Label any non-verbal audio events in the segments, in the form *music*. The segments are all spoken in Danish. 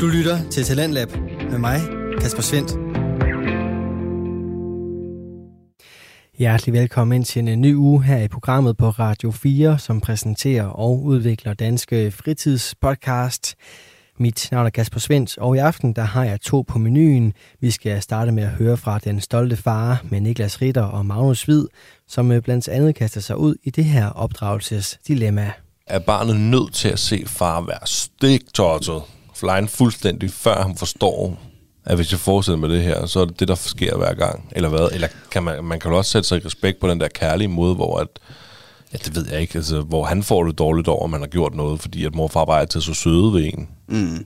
Du lytter til Talentlab med mig, Kasper Svendt. Hjertelig velkommen til en ny uge her i programmet på Radio 4, som præsenterer og udvikler danske fritidspodcast. Mit navn er Kasper Svendt, og i aften der har jeg to på menuen. Vi skal starte med at høre fra Den Stolte Far med Niklas Ritter og Magnus Hvid, som øh, blandt andet kaster sig ud i det her opdragelsesdilemma. Er barnet nødt til at se far være stiktottet, offline fuldstændig, før han forstår, at hvis jeg fortsætter med det her, så er det det, der sker hver gang, eller hvad? Eller kan man, man kan jo også sætte sig i respekt på den der kærlige måde, hvor at, ja, det ved jeg ikke, altså, hvor han får det dårligt over, at man har gjort noget, fordi at mor og far bare er til så søde ved en. Mm.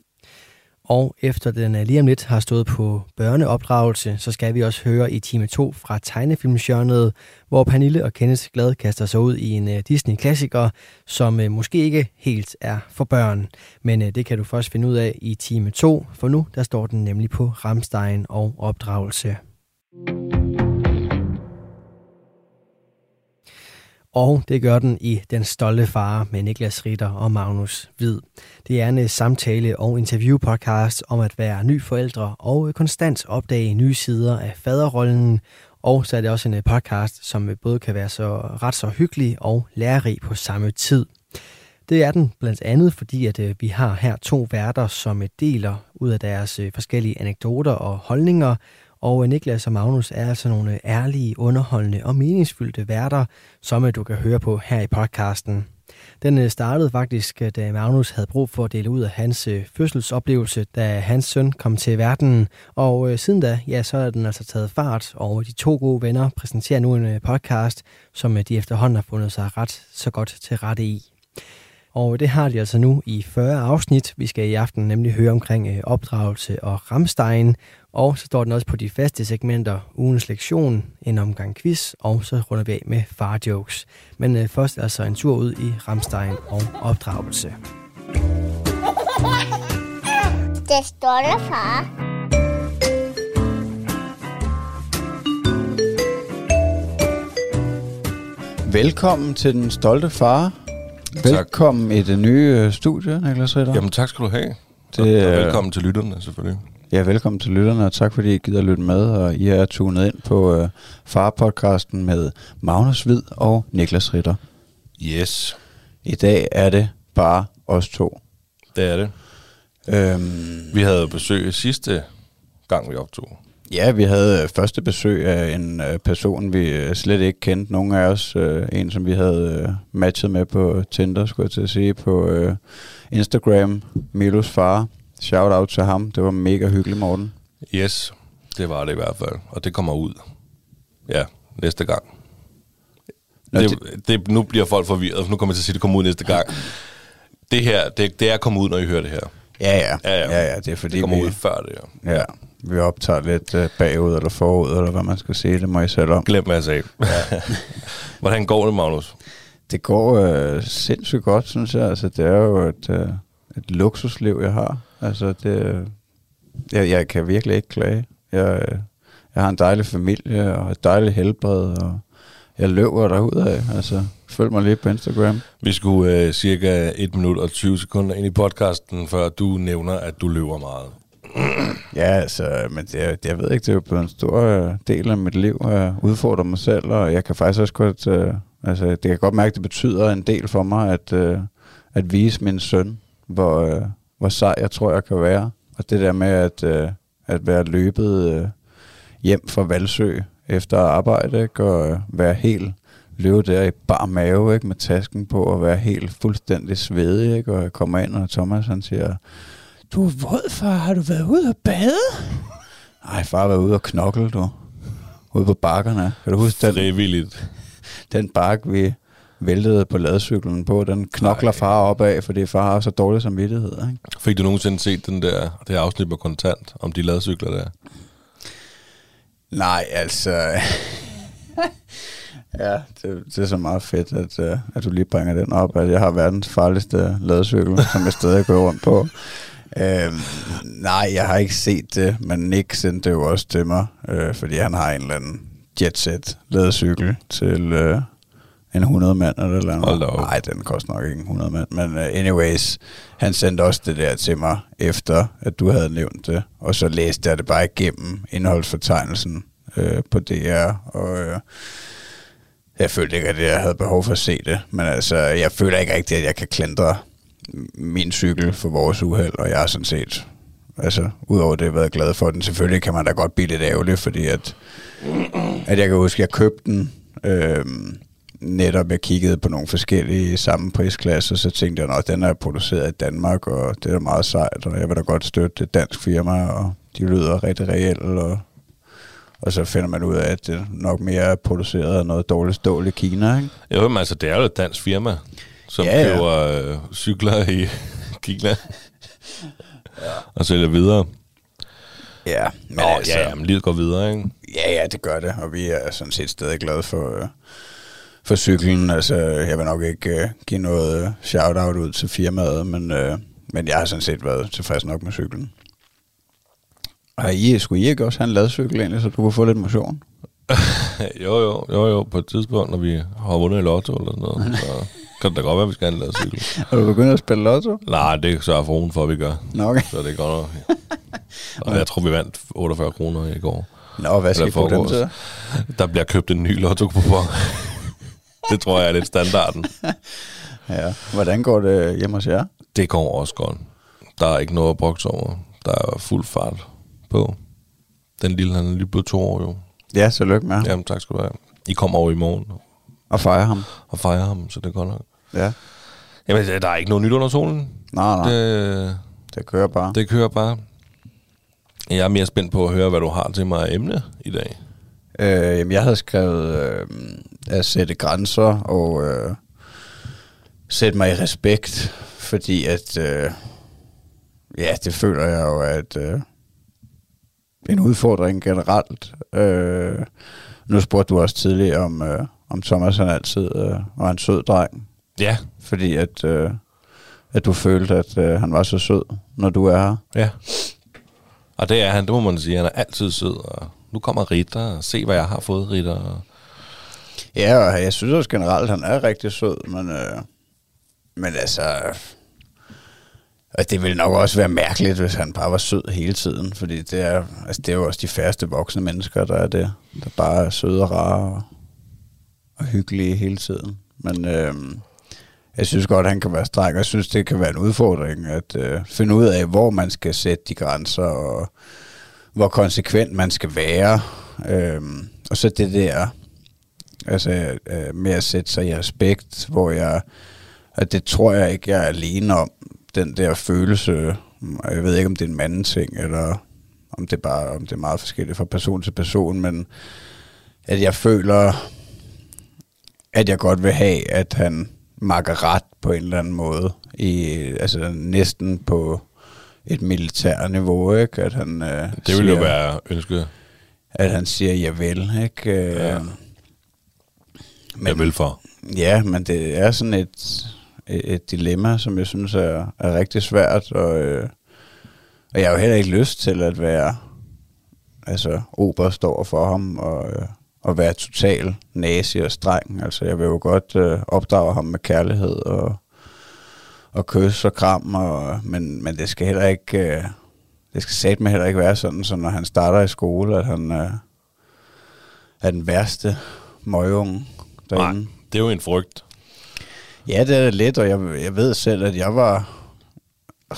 Og efter den øh, lige om lidt har stået på børneopdragelse, så skal vi også høre i time 2 fra tegnefilmsjørnet, hvor Pernille og Kenneth glad kaster sig ud i en øh, Disney-klassiker, som øh, måske ikke helt er for børn. Men det kan du først finde ud af i time 2, for nu der står den nemlig på Ramstein og opdragelse. Og det gør den i Den Stolte Far med Niklas Ritter og Magnus Hvid. Det er en øh, samtale- og interviewpodcast om at være ny forældre og øh, konstant opdage nye sider af faderrollen. Og så er det også en øh, podcast, som både kan være så ret så hyggelig og lærerig på samme tid. Det er den blandt andet, fordi at vi har her to værter, som deler ud af deres forskellige anekdoter og holdninger, og Niklas og Magnus er altså nogle ærlige, underholdende og meningsfyldte værter, som øh, du kan høre på her i podcasten. Den øh, startede faktisk, øh, da Magnus havde brug for at dele ud af hans fødselsoplevelse, da hans søn kom til verden. Og siden da, ja, så er den altså taget fart, og de to gode venner præsenterer nu en podcast, som de efterhånden har fundet sig ret så godt til rette i. Og det har de altså nu i 40 afsnit. Vi skal i aften nemlig høre omkring opdragelse og Ramstein, og så står den også på de faste segmenter, ugens lektion, en omgang quiz, og så runder vi af med farjokes. Men øh, først altså en tur ud i Ramstein og opdragelse. Det stolte far. Velkommen til den stolte far. Velkommen i det nye øh, studie, Niklas Ritter. Jamen tak skal du have. Det, og, og velkommen til lytterne selvfølgelig. Ja, velkommen til lytterne, og tak fordi I gider lytte med, og I er tunet ind på uh, Far-podcasten med Magnus Hvid og Niklas Ritter. Yes. I dag er det bare os to. Det er det. Øhm, vi havde besøg sidste gang, vi optog. Ja, vi havde første besøg af en uh, person, vi uh, slet ikke kendte. Nogle af os, en som vi havde matchet med på Tinder, skulle jeg til at sige, på Instagram, Milos far. Shout out til ham. Det var mega hyggeligt, Morten. Yes, det var det i hvert fald. Og det kommer ud. Ja, næste gang. Nå, det, det, det, nu bliver folk forvirret, for nu kommer jeg til at sige, at det kommer ud næste gang. Det her, det, det er kommet ud, når I hører det her. Ja, ja. ja, ja. ja, ja det er fordi det kommer vi, ud før det her. Ja, vi optager lidt uh, bagud eller forud, eller hvad man skal sige. Det må I selv om. Glem, hvad jeg sagde. Ja. *laughs* Hvordan går det, Magnus? Det går uh, sindssygt godt, synes jeg. Altså, det er jo et, uh, et luksusliv, jeg har. Altså, det, jeg, jeg kan virkelig ikke klage. Jeg, jeg har en dejlig familie og et dejligt helbred, og jeg løber af. Altså, følg mig lige på Instagram. Vi skulle uh, cirka 1 minut og 20 sekunder ind i podcasten, før du nævner, at du løber meget ja, altså, men det, jeg ved ikke, det er jo blevet en stor øh, del af mit liv at udfordre mig selv, og jeg kan faktisk også godt, øh, altså, det kan godt mærke, at det betyder en del for mig, at, øh, at vise min søn, hvor, hvor sej jeg tror, jeg kan være. Og det der med at, øh, at være løbet øh, hjem fra Valsø efter arbejde, ikke? og øh, være helt løbe der i bar mave, ikke? med tasken på, og være helt fuldstændig svedig, ikke? og jeg kommer ind, og Thomas han siger, du er våd, far, har du været ude og bade? Nej, far har været ude og knokle, du. Ude på bakkerne. Kan du huske den? Frivilligt. Den bakke, vi væltede på ladcyklen på. Den knokler far op af, fordi far har så dårlig samvittighed. Ikke? Fik du nogensinde set den der, det her afsnit med kontant om de ladcykler der? Nej, altså... ja, det, det er så meget fedt, at, uh, at du lige bringer den op, at jeg har verdens farligste ladcykel, som jeg stadig går rundt på. Uh, nej, jeg har ikke set det, men Nick sendte det jo også til mig, uh, fordi han har en eller anden jetset ladcykel til, uh, en 100 mand eller eller andet. Nej, den koster nok ikke en 100 mand. Men uh, anyways, han sendte også det der til mig, efter at du havde nævnt det. Og så læste jeg det bare igennem indholdsfortegnelsen øh, på DR. Og øh, jeg følte ikke, at jeg havde behov for at se det. Men altså, jeg føler ikke rigtigt, at jeg kan klandre min cykel for vores uheld. Og jeg er sådan set, altså, udover det, været glad for den. Selvfølgelig kan man da godt blive lidt ærgerlig, fordi at, at jeg kan huske, at jeg købte den... Øh, netop jeg kiggede på nogle forskellige samme prisklasser, så tænkte jeg, at den er produceret i Danmark, og det er meget sejt, og jeg vil da godt støtte et dansk firma, og de lyder rigtig reelt, og, og så finder man ud af, at det nok mere er produceret af noget dårligt stål i Kina, ikke? Jo, men altså, det er jo et dansk firma, som Ja, ja, køber øh, cykler i *laughs* Kina. ja. Og sælger videre. Ja, men Nå, altså, ja, men livet går videre, ikke? ja, ja, det gør det, og vi er sådan set stadig glade for, øh, for cyklen. Altså, jeg vil nok ikke øh, give noget shout-out ud til firmaet, men, øh, men jeg har sådan set været tilfreds nok med cyklen. Og I, skulle I ikke også have en ladcykel egentlig, så du kunne få lidt motion? *laughs* jo, jo, jo, jo, på et tidspunkt, når vi har vundet i lotto eller sådan noget, *laughs* så kan det da godt være, at vi skal have en cykel. *laughs* Er du begyndt at spille lotto? Nej, det sørger for for, at vi gør. Nå, okay. Så det er godt nok. *laughs* Og jeg tror, vi vandt 48 kroner i går. Nå, hvad skal I Eller få dem til? Der bliver købt en ny lotto *laughs* Det tror jeg er lidt standarden. Ja. Hvordan går det hjemme hos jer? Det går også godt. Der er ikke noget at brokse over. Der er fuld fart på. Den lille, han er lige blevet to år jo. Ja, så lykke med. Jamen, tak skal du have. I kommer over i morgen Og fejre ham. og fejrer ham, så det er godt nok. Ja. Jamen, der er ikke noget nyt under solen. Nej, nej. Det, Det, kører bare. det kører bare. Jeg er mere spændt på at høre, hvad du har til mig af emne i dag. Øh, jamen, jeg havde skrevet øh, at sætte grænser og øh, sætte mig i respekt, fordi at, øh, ja, det føler jeg jo, at øh, en udfordring generelt. Øh, nu spurgte du også tidligere om, øh, om Thomas han altid øh, var en sød dreng, Ja. fordi at, øh, at du følte, at øh, han var så sød, når du er her. Ja. Og det er han, det må man sige. Han er altid sød. Og nu kommer Ritter, og se hvad jeg har fået, Ritter. Ja, og jeg synes også generelt, han er rigtig sød, men, øh, men altså... Og det ville nok også være mærkeligt, hvis han bare var sød hele tiden, fordi det er, altså, det er jo også de færreste voksne mennesker, der er det, der bare er søde og rare og, og hyggelige hele tiden. Men øh, jeg synes godt, han kan være stræk, og jeg synes, det kan være en udfordring at øh, finde ud af, hvor man skal sætte de grænser, og hvor konsekvent man skal være. Øh, og så det der Altså øh, med at sætte sig i respekt, hvor jeg, at det tror jeg ikke, jeg er alene om, den der følelse, og jeg ved ikke, om det er en manden ting, eller om det, bare, om det er meget forskelligt fra person til person, men at jeg føler, at jeg godt vil have, at han makker ret på en eller anden måde, i, altså næsten på et militært niveau, ikke? At han, øh, det ville jo siger- være ønsket, At han siger, jeg vil, ikke? Øh, Ja. jeg vil for. Ja, men det er sådan et, et, dilemma, som jeg synes er, er rigtig svært, og, øh, og jeg har jo heller ikke lyst til at være, altså, oberst over for ham, og, øh, og være total nazi og streng. Altså, jeg vil jo godt øh, opdrage ham med kærlighed og, og kys og kram, og, men, men det skal heller ikke, øh, det skal satme heller ikke være sådan, så når han starter i skole, at han øh, er den værste møgunge derinde. Nej, det er jo en frygt. Ja, det er det lidt, og jeg, jeg ved selv, at jeg var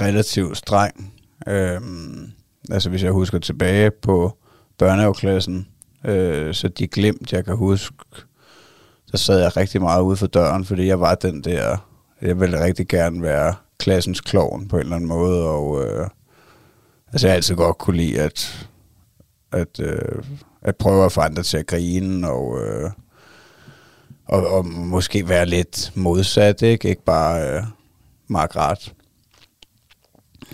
relativt streng. Øhm, altså hvis jeg husker tilbage på børnehaveklassen, øh, så de glemt jeg kan huske, der sad jeg rigtig meget ude for døren, fordi jeg var den der, jeg ville rigtig gerne være klassens klovn på en eller anden måde, og øh, altså jeg har altid godt kunne lide at, at, øh, at prøve at få andre til at grine, og øh, og, og måske være lidt modsat, ikke? Ikke bare øh, Margret.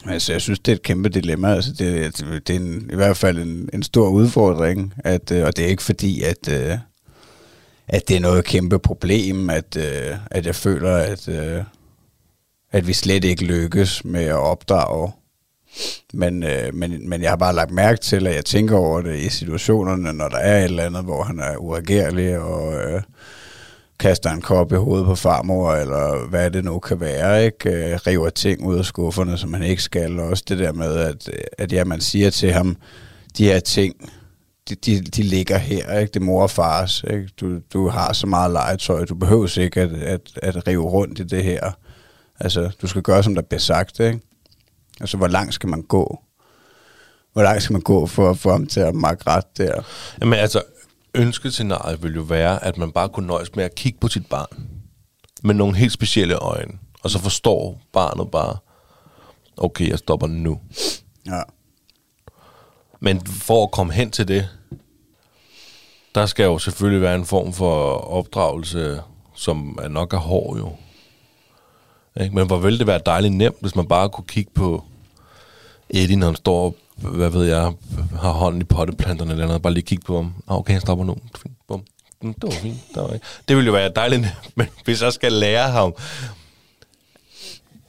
Altså, jeg synes, det er et kæmpe dilemma. Altså, det, det, det er en, i hvert fald en, en stor udfordring, at, øh, og det er ikke fordi, at, øh, at det er noget kæmpe problem, at, øh, at jeg føler, at, øh, at vi slet ikke lykkes med at opdrage. Men, øh, men, men jeg har bare lagt mærke til, at jeg tænker over det i situationerne, når der er et eller andet, hvor han er uregerlig og øh, kaster en kop i hovedet på farmor, eller hvad det nu kan være, ikke? Øh, river ting ud af skufferne, som man ikke skal. Og også det der med, at, at ja, man siger til ham, de her ting, de, de, de ligger her, ikke? Det er mor og fars, ikke? Du, du har så meget legetøj, du behøver ikke at, at, at rive rundt i det her. Altså, du skal gøre, som der bliver sagt, ikke? Altså, hvor langt skal man gå? Hvor langt skal man gå for at få ham til at makke ret der? Jamen altså, ønskescenariet vil jo være, at man bare kunne nøjes med at kigge på sit barn med nogle helt specielle øjne, og så forstår barnet bare, okay, jeg stopper nu. Ja. Men for at komme hen til det, der skal jo selvfølgelig være en form for opdragelse, som er nok er hård jo. Ikke? Men hvor ville det være dejligt nemt, hvis man bare kunne kigge på Eddie, når han står, hvad ved jeg, har hånden i potteplanterne eller noget, bare lige kigge på ham. Ah, okay, han stopper nu. Fint, bum. Mm, det var fint. Det, var ikke. det ville jo være dejligt *laughs* men hvis jeg skal lære ham,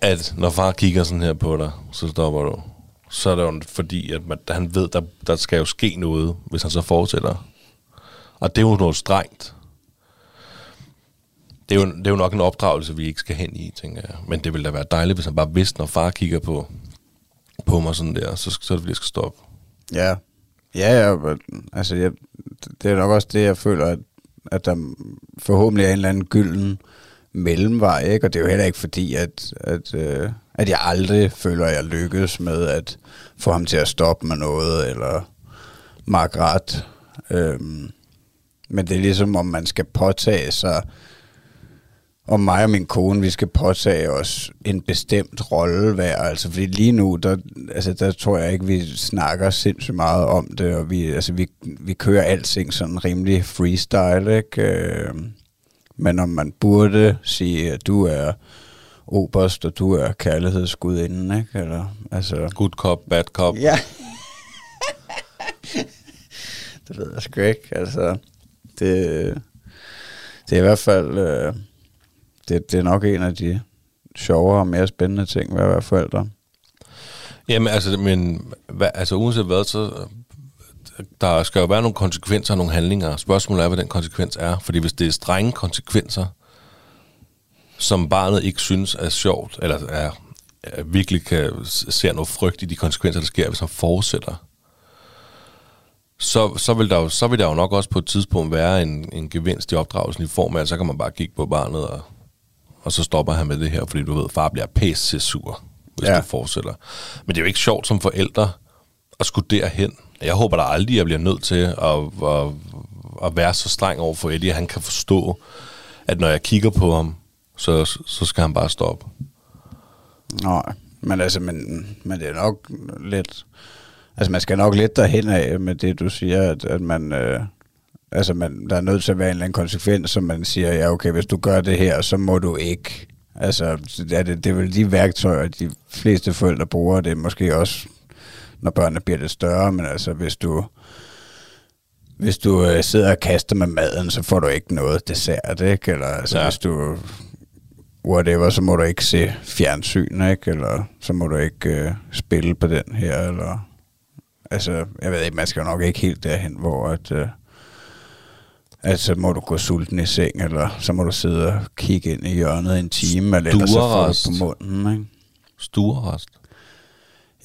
at når far kigger sådan her på dig, så stopper du. Så er det jo fordi, at man, han ved, der, der skal jo ske noget, hvis han så fortsætter. Og det er jo noget strengt. Det er, jo, det er jo nok en opdragelse, vi ikke skal hen i, tænker jeg. Men det ville da være dejligt, hvis han bare vidste, når far kigger på, på mig sådan der, så, så er det, fordi jeg skal stoppe. Ja. Ja, ja, altså, jeg, det er nok også det, jeg føler, at, at der forhåbentlig er en eller anden gylden mellemvej, ikke? Og det er jo heller ikke fordi, at, at, øh, at jeg aldrig føler, at jeg lykkes med at få ham til at stoppe med noget, eller makke ret. Øhm, men det er ligesom, om man skal påtage sig, om mig og min kone, vi skal påtage os en bestemt rolle hver. Altså, fordi lige nu, der, altså, der tror jeg ikke, vi snakker sindssygt meget om det, og vi, altså, vi, vi kører alting sådan rimelig freestyle, ikke? Øh, men om man burde sige, at du er oberst, og du er kærlighedsgudinden, ikke? Eller, altså, Good cop, bad cop. Ja. *laughs* det ved jeg sgu ikke. Altså, det, det er i hvert fald... Øh, det, det er nok en af de sjovere og mere spændende ting ved at være forældre. Jamen, altså, men, hva, altså uanset hvad, så der skal jo være nogle konsekvenser og nogle handlinger. Spørgsmålet er, hvad den konsekvens er. Fordi hvis det er strenge konsekvenser, som barnet ikke synes er sjovt, eller er, er virkelig kan, ser noget frygt i de konsekvenser, der sker, hvis han fortsætter, så, så, vil der jo, så vil der jo nok også på et tidspunkt være en, en gevinst i opdragelsen i form af, at så kan man bare kigge på barnet, og, og så stopper han med det her, fordi du ved, far bliver pæst sur, hvis Ja. du fortsætter. Men det er jo ikke sjovt som forældre at skulle derhen. Jeg håber da aldrig, at jeg bliver nødt til at, at, at være så streng over for Eddie, at han kan forstå, at når jeg kigger på ham, så, så skal han bare stoppe. Nej, men altså, men, men det er nok lidt... Altså, man skal nok lidt derhen af med det, du siger, at, at man... Øh, altså, man, der er nødt til at være en eller anden konsekvens, som man siger, ja, okay, hvis du gør det her, så må du ikke. Altså, er, det, det er vel de værktøjer, de fleste forældre bruger. Det er måske også, når børnene bliver lidt større, men altså, hvis du... Hvis du øh, sidder og kaster med maden, så får du ikke noget dessert, ikke? Eller altså. Ja. hvis du whatever, så må du ikke se fjernsyn, ikke? Eller så må du ikke øh, spille på den her, eller... Altså, jeg ved ikke, man skal jo nok ikke helt derhen, hvor at... Øh, at så må du gå sulten i seng, eller så må du sidde og kigge ind i hjørnet en time, eller ellers så får du på munden, ikke? Stuerrest.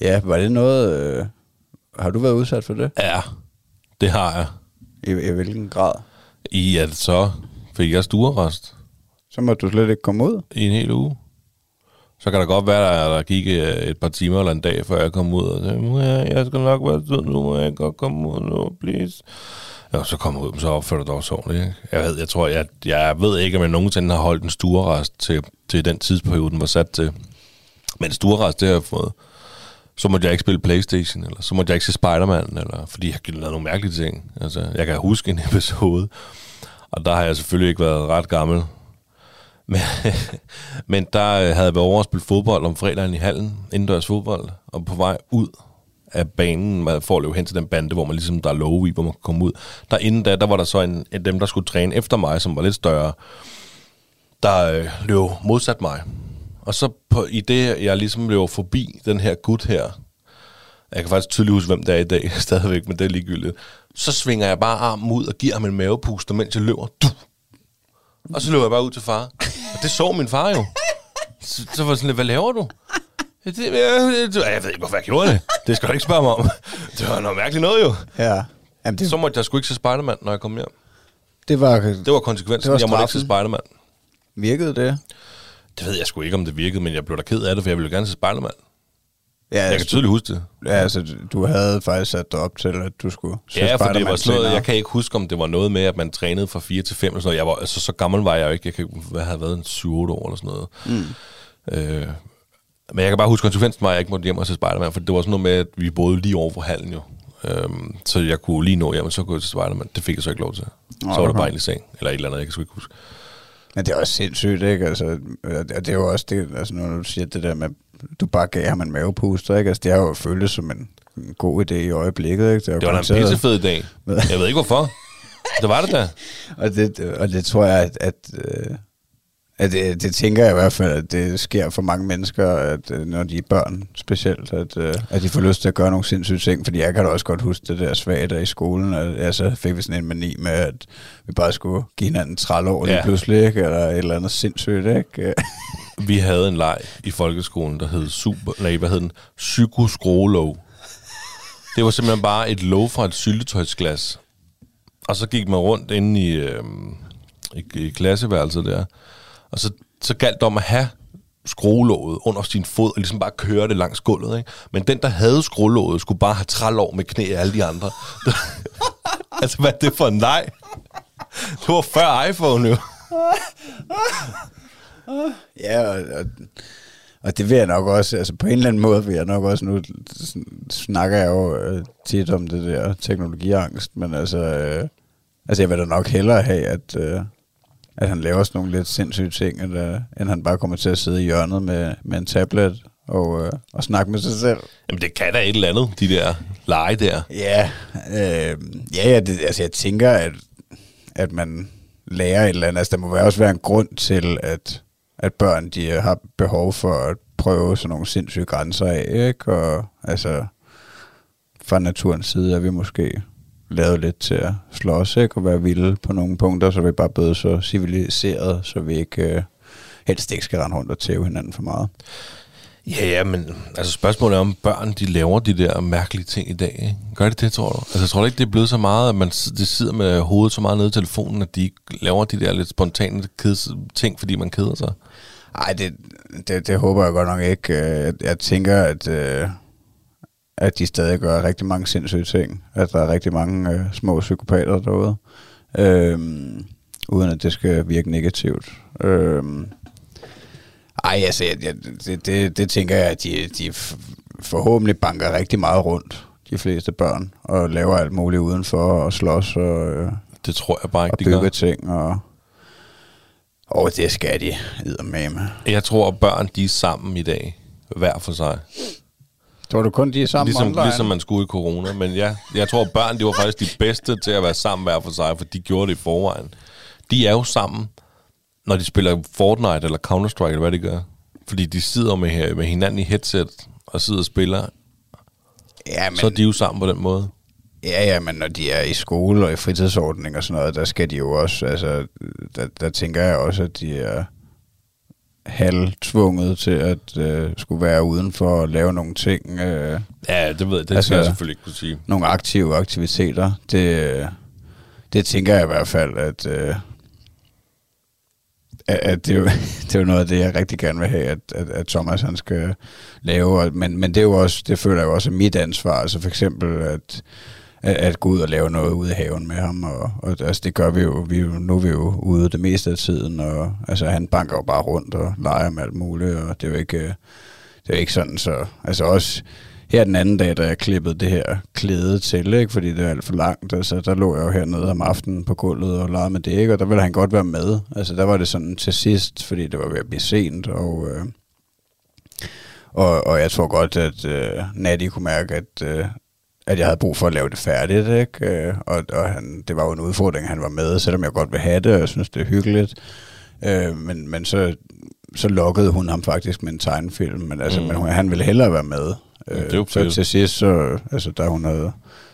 Ja, var det noget... Øh, har du været udsat for det? Ja, det har jeg. I, i hvilken grad? I at så fik jeg stuerrest Så må du slet ikke komme ud. i en hel uge. Så kan der godt være, at der gik øh, et par timer eller en dag, før jeg kom ud. Og sagde, "Må jeg, jeg skal nok være sød nu, må jeg godt komme ud nu, please. Ja, så kommer ud, så opfører du dig også ordentligt. Ikke? Jeg ved, jeg tror, jeg, jeg ved ikke, om jeg nogensinde har holdt en stuerrest til, til den tidsperiode, den var sat til. Men stuerrest, det har jeg fået. Så måtte jeg ikke spille Playstation, eller så måtte jeg ikke se Spider-Man, eller, fordi jeg har lavet nogle mærkelige ting. Altså, jeg kan huske en *laughs* episode, og der har jeg selvfølgelig ikke været ret gammel. *laughs* Men, men der øh, havde jeg været over at spille fodbold om fredagen i hallen, indendørs fodbold, og på vej ud af banen, man at løbe hen til den bande, hvor man ligesom, der er love i, hvor man kan komme ud. Der inden da, der var der så en, en af dem, der skulle træne efter mig, som var lidt større, der øh, løb modsat mig. Og så på, i det, jeg ligesom løb forbi den her gut her, jeg kan faktisk tydeligt huske, hvem det er i dag *laughs* stadigvæk, men det er ligegyldigt. Så svinger jeg bare armen ud og giver ham en mavepuster, mens jeg løber. Du! Og så løber jeg bare ud til far. Og det så min far jo. Så, så var jeg sådan lidt, hvad laver du? Det, jeg, jeg, jeg ved ikke, hvorfor jeg gjorde det. Det skal du ikke spørge mig om. Det var noget mærkeligt noget jo. Ja. Jamen, det, Så måtte jeg sgu ikke se Spider-Man, når jeg kom hjem. det var, Det var konsekvensen. Det var jeg måtte ikke se straffen. Spider-Man. virkede det? Det ved jeg sgu ikke, om det virkede, men jeg blev da ked af det, for jeg ville jo gerne se Spider-Man. Ja, Jeg kan tydeligt huske det. Ja, altså, du havde faktisk sat dig op til, at du skulle se Ja, for det Spider-Man var sådan noget, senere. jeg kan ikke huske, om det var noget med, at man trænede fra 4 til 5 eller sådan noget. Jeg var, altså, så gammel var jeg jo ikke. Jeg kan hvad havde været en 7-8 år eller sådan noget. Mm. Øh, men jeg kan bare huske, konsekvensen var, at jeg ikke måtte hjem og se Spider-Man, for det var sådan noget med, at vi boede lige over for hallen jo. Øhm, så jeg kunne lige nå hjem, og så gå til Spider-Man. Det fik jeg så ikke lov til. Nå, så var det okay. bare egentlig seng, eller et eller andet, jeg kan sgu ikke huske. Men det er også sindssygt, ikke? Altså, og det er jo også det, altså, når du siger det der med, du bare gav ham en mavepuster, ikke? Altså, det har jo føltes som en, en god idé i øjeblikket, ikke? har Det var da en pissefed dag. Jeg ved ikke hvorfor. *laughs* Det var det da. Og det, og det tror jeg, at, at, øh, at det, det tænker jeg i hvert fald, at det sker for mange mennesker, at øh, når de er børn specielt, at, øh, at de får lyst til at gøre nogle sindssyge ting, fordi jeg kan da også godt huske det der svage der i skolen, at ja, så fik vi sådan en mani med, at vi bare skulle give hinanden 30 år lige Ja. pludselig, ikke? eller et eller andet sindssygt, ikke? *laughs* Vi havde en leg i folkeskolen, der hed super, nej, hvad hed den? Psykoskrogelov. Det var simpelthen bare et låg fra et syltetøjsglas. Og så gik man rundt inde i, øh, i, i klasseværelset der. Og så, så galt det om at have skruelåget under sin fod, og ligesom bare køre det langs gulvet. Ikke? Men den, der havde skruelåget, skulle bare have trælov med knæ af alle de andre. *laughs* altså, hvad er det for en nej? Det var før iPhone jo. Ja, og, og, og det vil jeg nok også, altså på en eller anden måde vil jeg nok også, nu snakker jeg jo øh, tit om det der teknologiangst, men altså, øh, altså jeg vil da nok hellere have, at, øh, at han laver sådan nogle lidt sindssyge ting, end, øh, end han bare kommer til at sidde i hjørnet med, med en tablet og, øh, og snakke med sig selv. Jamen, det kan da et eller andet, de der lege der. Ja, øh, ja, ja det, altså jeg tænker, at, at man lærer et eller andet. Altså der må også være en grund til, at, at børn de har behov for at prøve sådan nogle sindssyge grænser af, ikke? Og altså fra naturens side er vi måske lavet lidt til at slås, ikke? Og være vilde på nogle punkter, så vi bare blevet så civiliseret, så vi ikke øh, helst ikke skal rende rundt og tæve hinanden for meget. Ja, ja, men altså spørgsmålet er, om børn de laver de der mærkelige ting i dag. Ikke? Gør det det, tror du? Altså, jeg tror ikke, det er blevet så meget, at man s- de sidder med hovedet så meget nede i telefonen, at de laver de der lidt spontane ting, fordi man keder sig. Nej, det, det, det håber jeg godt nok ikke. Øh, Jeg, jeg tænker, at, øh, at de stadig gør rigtig mange sindssyge ting. At der er rigtig mange øh, små psykopater derude. Øhm, uden at det skal virke negativt. Øhm, ej, altså, jeg, det, det, det tænker jeg, at de, de forhåbentlig banker rigtig meget rundt, de fleste børn, og laver alt muligt udenfor, og slås og, øh, Det tror jeg bare ikke, og de bygger gør. ting, og, og det skal de eddermame. Jeg tror, at børn de er sammen i dag, hver for sig. Tror du kun, de er sammen Ligesom, online? ligesom man skulle i corona. Men ja, jeg tror, børn de var faktisk de bedste til at være sammen hver for sig, for de gjorde det i forvejen. De er jo sammen, når de spiller Fortnite eller Counter-Strike, eller hvad de gør. Fordi de sidder med, med hinanden i headset og sidder og spiller. Ja, men, Så er de jo sammen på den måde. ja, ja, men når de er i skole og i fritidsordning og sådan noget, der skal de jo også, altså, der, der tænker jeg også, at de er halvtvunget til at øh, skulle være udenfor og lave nogle ting, øh, Ja, det ved jeg. Det Altså- skal jeg selvfølgelig ikke kunne sige. nogle aktive aktiviteter. Det, det tænker jeg i hvert fald, at, øh, at, at det, er jo, *laughs* det er jo noget af det, jeg rigtig gerne vil have, at, at, at Thomas han skal lave. Men, men det er jo også, det føler jeg jo også er mit ansvar. Altså for eksempel, at, at, at gå ud og lave noget ude i haven med ham. Og, og altså det gør vi jo. Vi, jo- nu er vi jo ude det meste af tiden. Og altså han banker jo bare rundt og leger med alt muligt. Og det er jo ikke, øh, det er jo ikke sådan, så... Altså også her den anden dag, da jeg klippede det her klæde til, ikke? fordi det er alt for langt, altså, der lå jeg jo hernede om aftenen på gulvet og legede med det, ikke? og der ville han godt være med. Altså der var det sådan til sidst, fordi det var ved at blive sent, og, øh, og, og jeg tror godt, at øh, Natty kunne mærke, at, øh, at jeg havde brug for at lave det færdigt, ikke? Øh, og, og han, det var jo en udfordring, han var med, selvom jeg godt vil have det, og jeg synes, det er hyggeligt. Øh, men, men så, så lokkede hun ham faktisk med en tegnefilm, men, altså, Mm. men hun, han ville hellere være med. Øh, det så fedt. til sidst, så, altså, da hun havde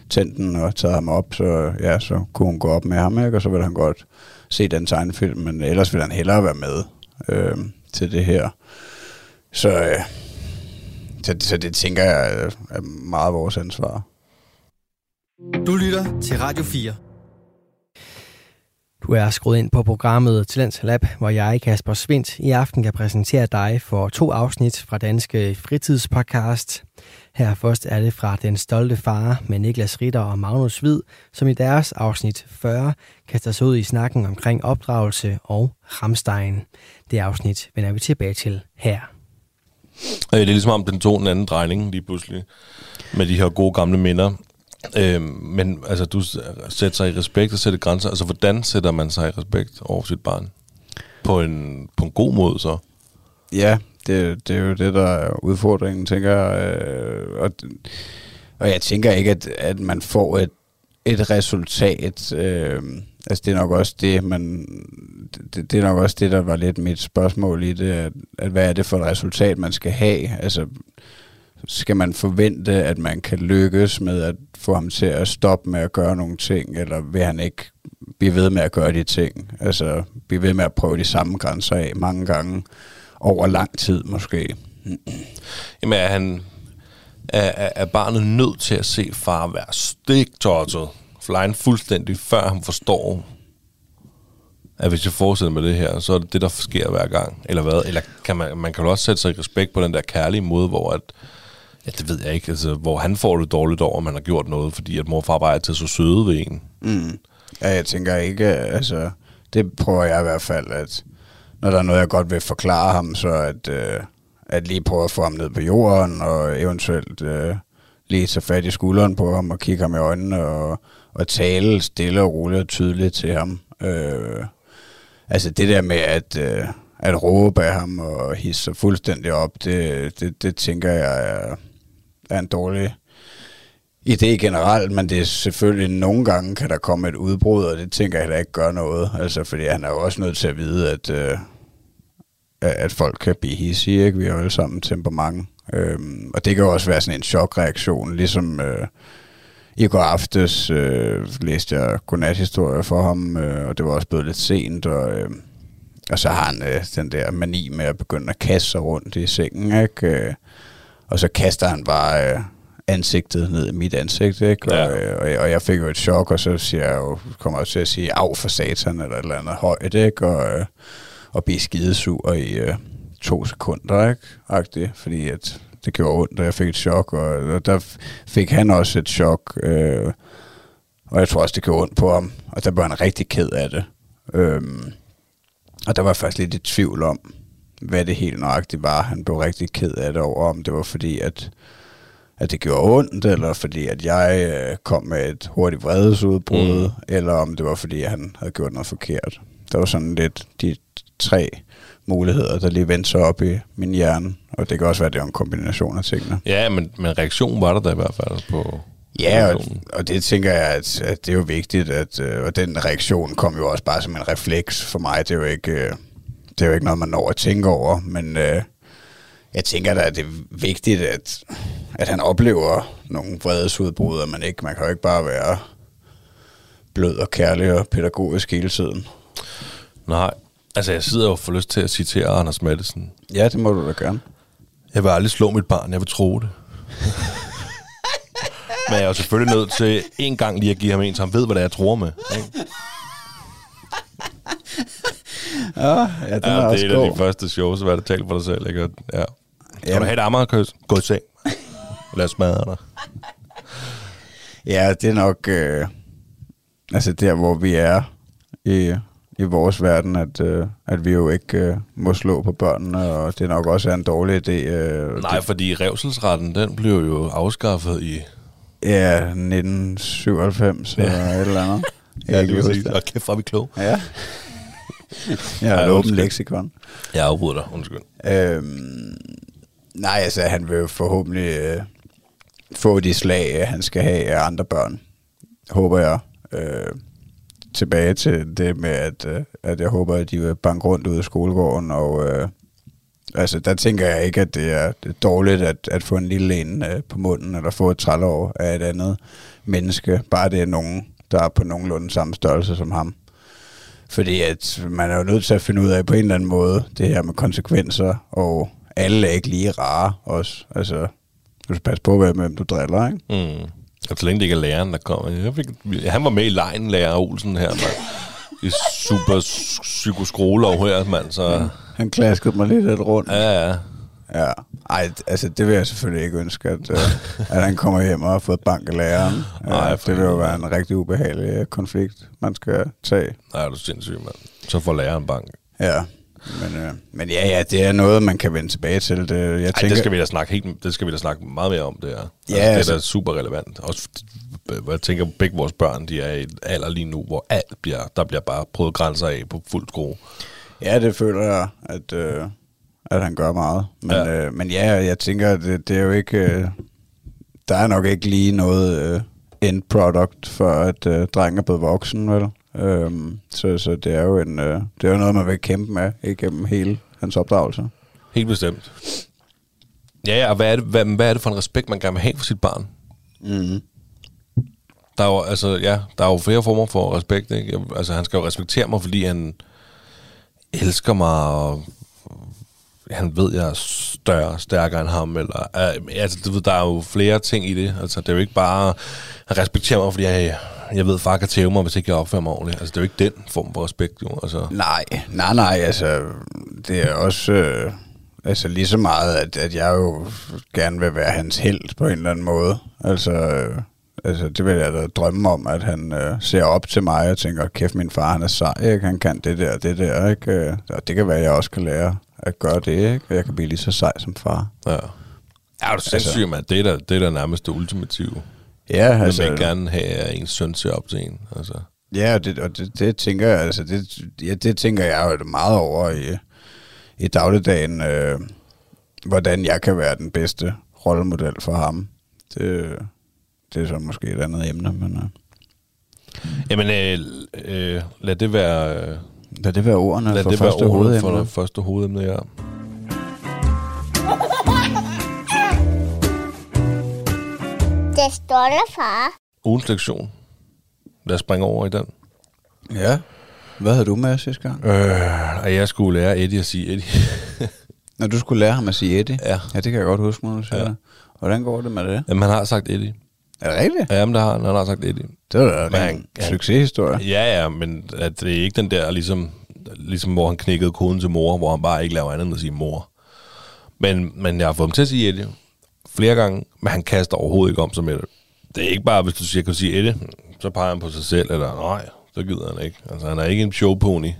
tændt den og taget ham op, så, ja, så kunne hun gå op med ham, ikke? og så ville han godt se den tegnefilm, men ellers vil han hellere være med øh, til det her. Så, øh, så, så det tænker jeg er meget vores ansvar. Du lytter til Radio 4. Du er skruet ind på programmet Talents Lab, hvor jeg, Kasper Svindt, i aften kan præsentere dig for to afsnit fra Danske Fritidspodcast. Her først er det fra Den Stolte Far med Niklas Ritter og Magnus Hvid, som i deres afsnit 40 kaster sig ud i snakken omkring opdragelse og Ramstein. Det afsnit vender vi tilbage til her. Det er ligesom om den tog en anden drejning lige pludselig, med de her gode gamle minder. Øh, men altså, du sætter sig i respekt og sætter grænser. Altså, hvordan sætter man sig i respekt over sit barn? På en, på en god måde, så? Ja, det, det er jo det, der er udfordringen, tænker jeg. Øh, og, og jeg tænker ikke, at, at man får et, et resultat. Øh, altså, det er nok også det, man... Det, det er nok også det, der var lidt mit spørgsmål i det, at, at hvad er det for et resultat, man skal have? Altså, skal man forvente, at man kan lykkes med at få ham til at stoppe med at gøre nogle ting, eller vil han ikke blive ved med at gøre de ting? Altså blive ved med at prøve de samme grænser af mange gange over lang tid måske. Jamen er han er, er barnet nødt til at se far være stiktottet, flyen fuldstændig, før han forstår, at hvis jeg fortsætter med det her, så er det det, der sker hver gang, eller hvad? Eller kan man, man kan jo også sætte sig i respekt på den der kærlige måde, hvor at, Ja, det ved jeg ikke. Altså, hvor han får det dårligt over, at man har gjort noget, fordi at morfar bare er til så søde ved en. Mm. Ja, jeg tænker ikke, altså, det prøver jeg i hvert fald, at når der er noget, jeg godt vil forklare ham, så at, øh, at lige prøve at få ham ned på jorden, og eventuelt øh, lige tage fat i skulderen på ham, og kigge ham i øjnene, og, og tale stille og roligt og tydeligt til ham. Øh, altså det der med at, øh, at råbe af ham og hisse sig fuldstændig op, det, det, det tænker jeg er er en dårlig idé generelt, men det er selvfølgelig nogle gange kan der komme et udbrud, og det tænker jeg heller ikke gør noget. Altså, fordi han er jo også nødt til at vide, at, øh, at folk kan blive hissige, ikke? Vi har jo alle sammen temperament. Øhm, og det kan også være sådan en chokreaktion, ligesom øh, i går aftes øh, læste jeg godnathistorie for ham, øh, og det var også blevet lidt sent, og, øh, og så har han øh, den der mani med at begynde at kaste sig rundt i sengen, ikke? Øh, og så kaster han bare øh, ansigtet ned i mit ansigt, ikke? Ja. Og, øh, og, og jeg fik jo et chok, og så siger jeg jo, kommer jeg til at sige, af for satan, eller et eller andet højt, ikke? Og, øh, og blive skidesur i øh, to sekunder, ikke? Agtigt, fordi at det gjorde ondt, og jeg fik et chok, og, og der fik han også et chok, øh, og jeg tror også, det gjorde ondt på ham, og der blev han rigtig ked af det. Øhm, og der var jeg faktisk lidt i tvivl om, hvad det helt nøjagtigt var. Han blev rigtig ked af det over, om det var fordi, at, at det gjorde ondt, eller fordi, at jeg øh, kom med et hurtigt vredesudbrud, mm. eller om det var fordi, at han havde gjort noget forkert. Der var sådan lidt de tre muligheder, der lige vendte sig op i min hjerne, og det kan også være, at det var en kombination af tingene. Ja, men, men reaktionen var der da i hvert fald på... Ja, og, og det tænker jeg, at, at det er jo vigtigt, at, øh, og den reaktion kom jo også bare som en refleks for mig. Det er jo ikke, øh, det er jo ikke noget, man når at tænke over, men øh, jeg tænker da, at det er vigtigt, at, at han oplever nogle vredesudbrud, og man, ikke, man kan jo ikke bare være blød og kærlig og pædagogisk hele tiden. Nej, altså jeg sidder jo for lyst til at citere Anders Madsen. Ja, det må du da gerne. Jeg vil aldrig slå mit barn, jeg vil tro det. Men jeg er jo selvfølgelig nødt til en gang lige at give ham en, så han ved, hvad det er, jeg tror med. Ikke? Ja, ja, den ja, er det er et af de første shows, hvad det talt for dig selv. Ikke? Ja. Kan du have et Amagerkøs? Gå i seng. Lad os smadre dig. Ja, det er nok øh, altså der, hvor vi er i, i vores verden, at, øh, at vi jo ikke øh, må slå på børnene, og det er nok også en dårlig idé. Øh, Nej, det, fordi revselsretten, den blev jo afskaffet i... Ja, 1997 ja. eller et eller andet. *laughs* ja, lige præcis. Og kæft, var vi klog. Ja. Jeg har en åben leksikon. Jeg afbryder dig, undskyld. Øhm, nej, altså han vil forhåbentlig øh, få de slag, han skal have af andre børn. Håber jeg. Øh, tilbage til det med, at, øh, at jeg håber, at de vil banke rundt ud af skolegården, og øh, altså, der tænker jeg ikke, at det er, det er dårligt at, at få en lille en øh, på munden, eller få et trælår af et andet menneske, bare det er nogen, der er på nogenlunde samme størrelse som ham. Fordi at man er jo nødt til at finde ud af på en eller anden måde, det her med konsekvenser, og alle er ikke lige rare også. Altså, du skal passe på, hvem du driller, ikke? Mm. Og så længe det ikke er læreren, der kommer. Jeg fik, han var med i lejen, lærer Olsen her, mand. I super psykoskrolov her, mand. Så... Han klaskede mig lidt rundt. Ja, ja. Ja, ej, altså det vil jeg selvfølgelig ikke ønske, at, uh, *laughs* at han kommer hjem og har fået bank af læreren. Nej, det vil jo være en rigtig ubehagelig øh, konflikt, man skal tage. Nej, du er sindssyg, mand. Så får læreren bank. Ja, men, uh, men ja, ja, det er noget, man kan vende tilbage til. Det, jeg Ej, tænker, det skal vi da snakke helt, det skal vi da snakke meget mere om, det er. Ja, altså, det er altså- da super relevant. Også, jeg tænker, begge vores børn, de er i et alder lige nu, hvor alt bliver, der bliver bare prøvet grænser af på fuld skrue. Ja, det føler jeg, at, øh, at han gør meget. Men Ja. øh, men ja jeg tænker, det, det er jo ikke... Øh, der er nok ikke lige noget øh, end product for, at øh, drengen er blevet voksen, vel? Øhm, så, så det er jo en, øh, det er jo noget, man vil kæmpe med igennem hele hans opdragelse. Helt bestemt. Ja, ja, og hvad er, det, hvad, hvad er det for en respekt, man gerne vil have for sit barn? Mm. Der er jo, altså, ja, der er jo flere former for respekt, ikke? Altså, han skal jo respektere mig, fordi han elsker mig, og han ved, jeg er større, stærkere end ham, eller, øh, altså, du ved, der er jo flere ting i det, altså, det er jo ikke bare, han respekterer mig, fordi jeg, jeg ved, far kan tæve mig, hvis ikke jeg opfører mig ordentligt, altså, det er jo ikke den form for respekt, jo, altså, Nej, nej, nej, altså, det er også øh, altså lige så meget, at, at jeg jo gerne vil være hans held på en eller anden måde. Altså, øh, altså det vil jeg da drømme om, at han øh, ser op til mig og tænker, kæft, min far, han er sej, ikke? han kan det der, det der, ikke? Øh, og det kan være, at jeg også kan lære at gøre det, ikke? Og jeg kan blive lige så sej som far. ja. Ja, du er sindssyg, mand. Det er da, det er da nærmest det ultimative. Ja, Altså, altså, man gerne have, at ens søn ser op til en. Altså. Ja, og det, og det, det tænker jeg, altså det, ja, det tænker jeg jo meget over i, i dagligdagen, øh, hvordan jeg kan være den bedste rollemodel for ham. Det, det er så måske et andet emne, men øh, Jamen, øh, øh, lad det være... Lad det være ordene lad for det være første ordet hovedemne. for det første hovedemne, ja. Det stolte far. Ugens lektion. Lad os springe over i den. Ja. Hvad havde du med sidste gang? Øh, at jeg skulle lære Eddie at sige Eddie. Når du skulle lære ham at sige Eddie? Ja. Ja, det kan jeg godt huske, når du siger ja. det. Hvordan går det med det? Jamen, han har sagt Eddie. Er det rigtigt? Ja, jamen, der har han. Han har sagt Eddie. Det var da Men han- en han- succeshistorie. Ja, ja, men at det er ikke den der, ligesom, ligesom hvor han knækkede koden til mor, hvor han bare ikke laver andet end at sige mor. Men, men jeg har fået ham til at sige Eddie flere gange, men han kaster overhovedet ikke om sig med det. Det er ikke bare, hvis du siger, kan sige Eddie, så peger han på sig selv, eller nej, så gider han ikke. Altså, han er ikke en showpony.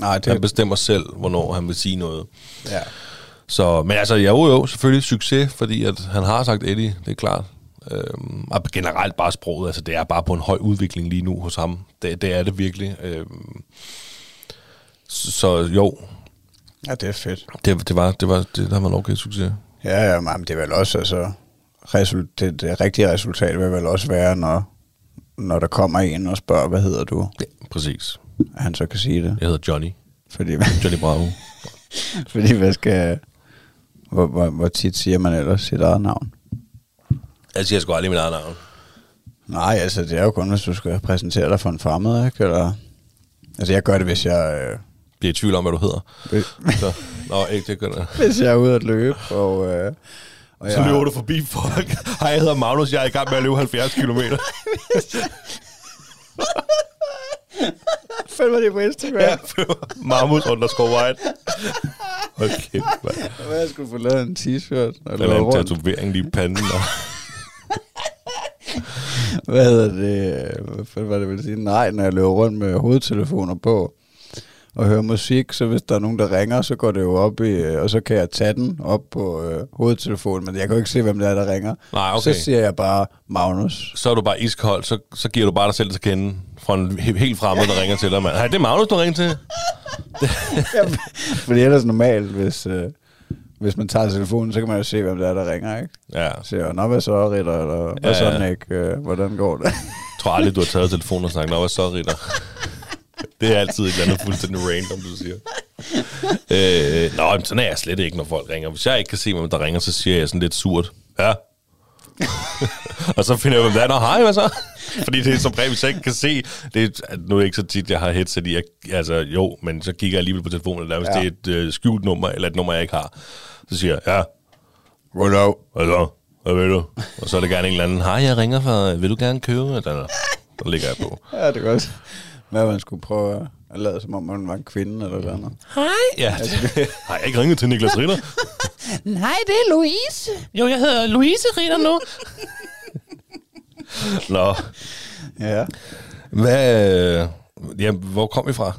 Nej, Han det, bestemmer selv, hvornår han vil sige noget. ja. Så, men altså, jo jo, selvfølgelig succes, fordi at han har sagt Eddie, det er klart. Øhm, og generelt bare sproget, altså det er bare på en høj udvikling lige nu hos ham. Det, det er det virkelig. Øhm, så, jo, ja, det er fedt. det, det var, det var, det, der var en okay succes. Ja, ja, men det er vel også, altså, result, det, det rigtige resultat vil vel også være, når, når der kommer en og spørger, hvad hedder du? Ja, præcis. At han så kan sige det. Jeg hedder Johnny. Fordi, Johnny Bravo. *laughs* fordi hvad skal... Hvor, hvor, hvor tit siger man ellers sit eget navn? Jeg siger sgu aldrig mit eget navn. Nej, altså det er jo kun, hvis du skal præsentere dig for en fremmed, ikke? Eller, altså jeg gør det, hvis jeg, øh, Bliver i tvivl om, hvad du hedder. Så, nå, ikke det gør det. *laughs* hvis jeg er ude at løbe, og, øh, og Så løber du forbi folk. Hej, jeg hedder Magnus, jeg er i gang med at løbe 70 km. *laughs* Følg mig det på Instagram. Ja, Marmus underscore white. Hold kæft, mand. Hvad jeg skulle få lavet en t-shirt. Eller en tatovering lige i panden. Og Hvad hedder det? Hvad var det, ville sige? Nej, når jeg løber rundt med hovedtelefoner på og hører musik, så hvis der er nogen, der ringer, så går det jo op i, øh, og så kan jeg tage den op på øh, hovedtelefonen, men jeg kan jo ikke se, hvem det er, der ringer. Nej, okay. Så siger jeg bare Magnus. så er du bare iskold, så, så giver du bare dig selv til kende fra en he- helt fremmed, der ringer til dig, mand. Hej, det er Magnus, du ringer til. *laughs* Fordi ellers normalt, hvis, øh, hvis man tager telefonen, så kan man jo se, hvem det er, der ringer, ikke? Ja, jeg Så jeg, nå, hvad så, Ritter, eller hvad Ja, så. Nick, øh, hvordan går det? tror aldrig, du har taget telefonen og snakket, nå, hvad så, Ritter? Det er altid et eller andet fuldstændig random, du siger. Øh, nå, men sådan er jeg slet ikke, når folk ringer. Hvis jeg ikke kan se, hvem der ringer, så siger jeg sådan lidt surt. Ja, *laughs* og så finder jeg ud af, der. Nå, hej, hvad så? *laughs* Fordi det er som regel, hvis jeg ikke kan se, det er, nu er det ikke så tit, jeg har headset i, jeg, altså jo, men så kigger jeg alligevel på telefonen, eller hvis Ja. det er et øh, skjult nummer, eller et nummer, jeg ikke har. Så siger jeg, ja, Hello. hvad så? Hvad vil du? Og så er det gerne en eller anden, hej, jeg ringer fra, vil du gerne købe? Eller, så ligger jeg på. Ja, det er godt. Hvad man skulle prøve at lade, som om man var en kvinde eller noget andet. Hej. Ja, det, *laughs* har jeg ikke ringet til Niklas Ritter? *laughs* Nej, det er Louise. Jo, jeg hedder Louise Ritter nu. Nå, Ja. hvad, øh, ja, hvor kom vi fra?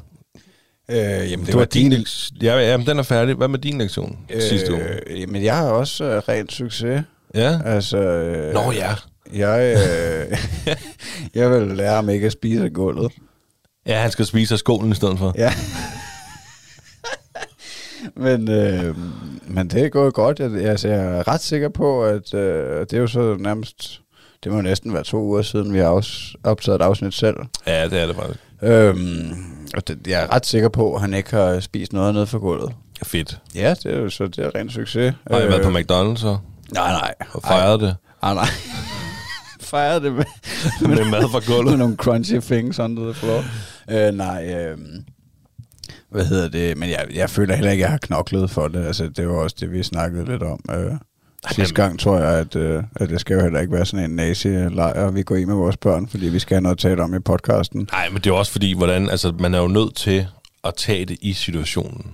Øh, jamen, det Det var din lektion. Ja, ja, men den er færdig. Hvad med din lektion øh, sidste uge? Øh, jamen, jeg har også øh, rent succes. Ja. Altså, øh, Nå ja. Jeg, øh, *laughs* jeg vil lære ham ikke at spise af gulvet. Ja, han skal spise af skålen i stedet for. Ja. men, øh, men det er gået godt. Jeg, altså, jeg er ret sikker på, at øh, det er jo så nærmest... Det må næsten være to uger siden, vi har afs- optaget et afsnit selv. Ja, det er det faktisk. Øhm, og det, jeg er ret sikker på, at han ikke har spist noget ned for gulvet. Fedt. Ja, det er jo så det er ren succes. Har I været på McDonald's så? Nej, nej. Og fejret det? Nej, nej. *laughs* Fejrede det med, *laughs* Med mad fra med gulvet? nogle crunchy things under the floor. Øh, nej, øh, hvad hedder det? Men jeg, jeg føler heller ikke, at jeg har knoklet for det. Altså, det var også det, vi snakkede lidt om. Øh, sidste gang tror jeg, at, øh, at det skal jo heller ikke være sådan en nazi-lejr, vi går i med vores børn, fordi vi skal have noget at tale om i podcasten. Nej, men det er også fordi, hvordan, altså, man er jo nødt til at tage det i situationen.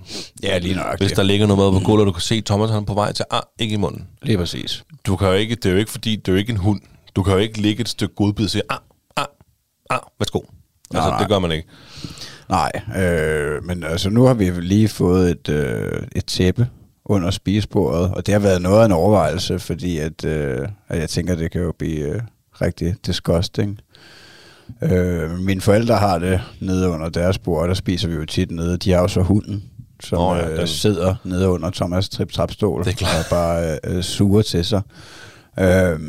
Ja, lige nok. Hvis der ligger noget mad på gulvet, og du kan se, Thomas han på vej til, ah, ikke i munden. Lige præcis. Du kan jo ikke, det er jo ikke fordi, det er jo ikke en hund. Du kan jo ikke ligge et stykke godbid og sige, ah, ah, ah, værsgo. Altså, nej. det gør man ikke. Nej, øh, men altså nu har vi lige fået et, øh, et tæppe under spisebordet, og det har været noget af en overvejelse, fordi at, øh, at jeg tænker, det kan jo blive øh, rigtig disgusting. Øh, mine forældre har det nede under deres bord, der spiser vi jo tit nede. De har jo så hunden, som oh, ja, ja, øh, den- sidder nede under Thomas trip trapstol Det er klart. og bare øh, suger til sig. Øh,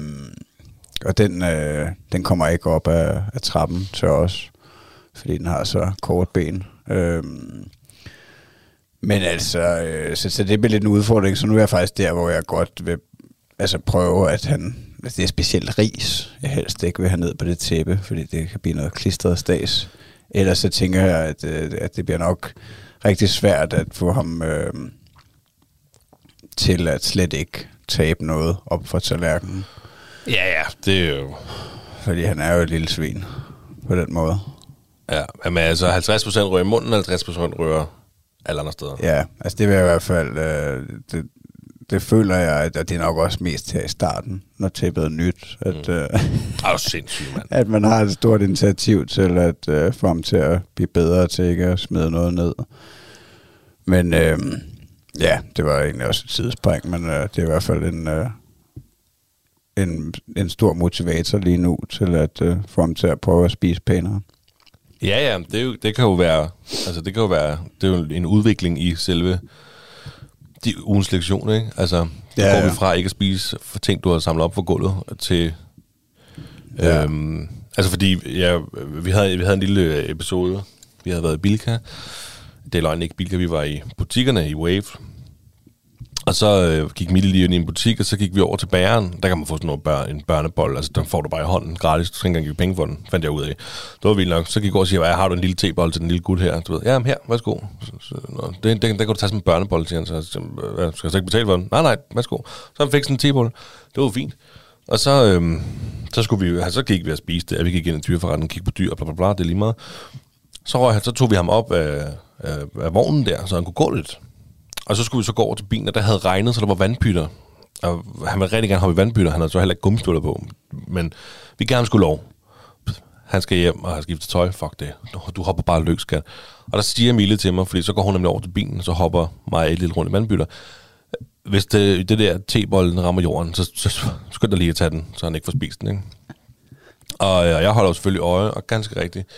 og den, øh, den kommer ikke op af, af trappen til os, fordi den har så kort ben. Øhm, men altså, øh, så, så det bliver lidt en udfordring, så nu er jeg faktisk der, hvor jeg godt vil altså prøve, at han, altså det er specielt ris, jeg helst ikke vil have ned på det tæppe, fordi det kan blive noget klistret stas. Ellers så tænker jeg, at, øh, at det bliver nok rigtig svært at få ham øh, til at slet ikke tabe noget op fra tallerkenen. Ja, ja, det er jo... Fordi han er jo et lille svin på den måde. Ja, men altså 50% rører i munden, 50% rører alle andre steder. Ja, altså det vil jeg i hvert fald... Øh, det, det føler jeg, at det er nok også mest her i starten, når tæppet er nyt, at, mm. øh, Ej, du sindssyg, mand. *laughs* at man har et stort initiativ til at øh, få ham til at blive bedre til ikke at smide noget ned. Men øh, ja, det var egentlig også et sidespring, men øh, det er i hvert fald en, øh, en, en stor motivator lige nu til at øh, få ham til at prøve at spise pænere. Ja, ja, det, er jo, det kan jo være, altså det kan jo være, det er jo en udvikling i selve de ugens lektion, ikke? Altså, Ja, ja, går vi fra ikke at spise for ting, du har samlet op for gulvet, til, Ja. ja. øhm, altså fordi, ja, vi havde, vi havde en lille episode, vi havde været i Bilka, det er løgn ikke Bilka, vi var i butikkerne i Wave, og så øh, gik Mille lige ind i en butik, og så gik vi over til bæren. Der kan man få sådan noget bør, en børnebold, altså den får du bare i hånden gratis. Du skal ikke engang give penge for den, fandt jeg ud af. Det var vildt nok. Så gik jeg over og siger, har du en lille tebold til den lille gut her? Du ved, ja, men her, værsgo. Så, så, nå, det, det, den kan du tage som en børnebold, siger han. Så, så øh, skal jeg så ikke betale for den? Nej, nej, værsgo. Så han fik sådan en tebold. Det var fint. Og så, øh, så, skulle vi, så gik vi og spiste det, vi gik ind i dyreforretten, kiggede på dyr, og bla, bla, bla, det er lige meget. Så, røg, så tog vi ham op af, af, af vognen der, så han kunne gå lidt. Og så skulle vi så gå over til bilen, og der havde regnet, så der var vandpytter. Og han ville rigtig gerne have vandpytter, han havde så heller ikke gummistøvler på. Men vi gav ham lov. Han skal hjem og har skiftet tøj. Fuck det. Du- Du hopper bare løs, skat. Og der siger Mille til mig, fordi så går hun nemlig over til bilen, og så hopper mig et lille rundt i vandpytter. Hvis det, det der tebolden rammer jorden, så, så skynd dig lige at tage den, så han ikke får spist den. Ikke? Og øh, jeg holder jo selvfølgelig øje, og ganske rigtigt,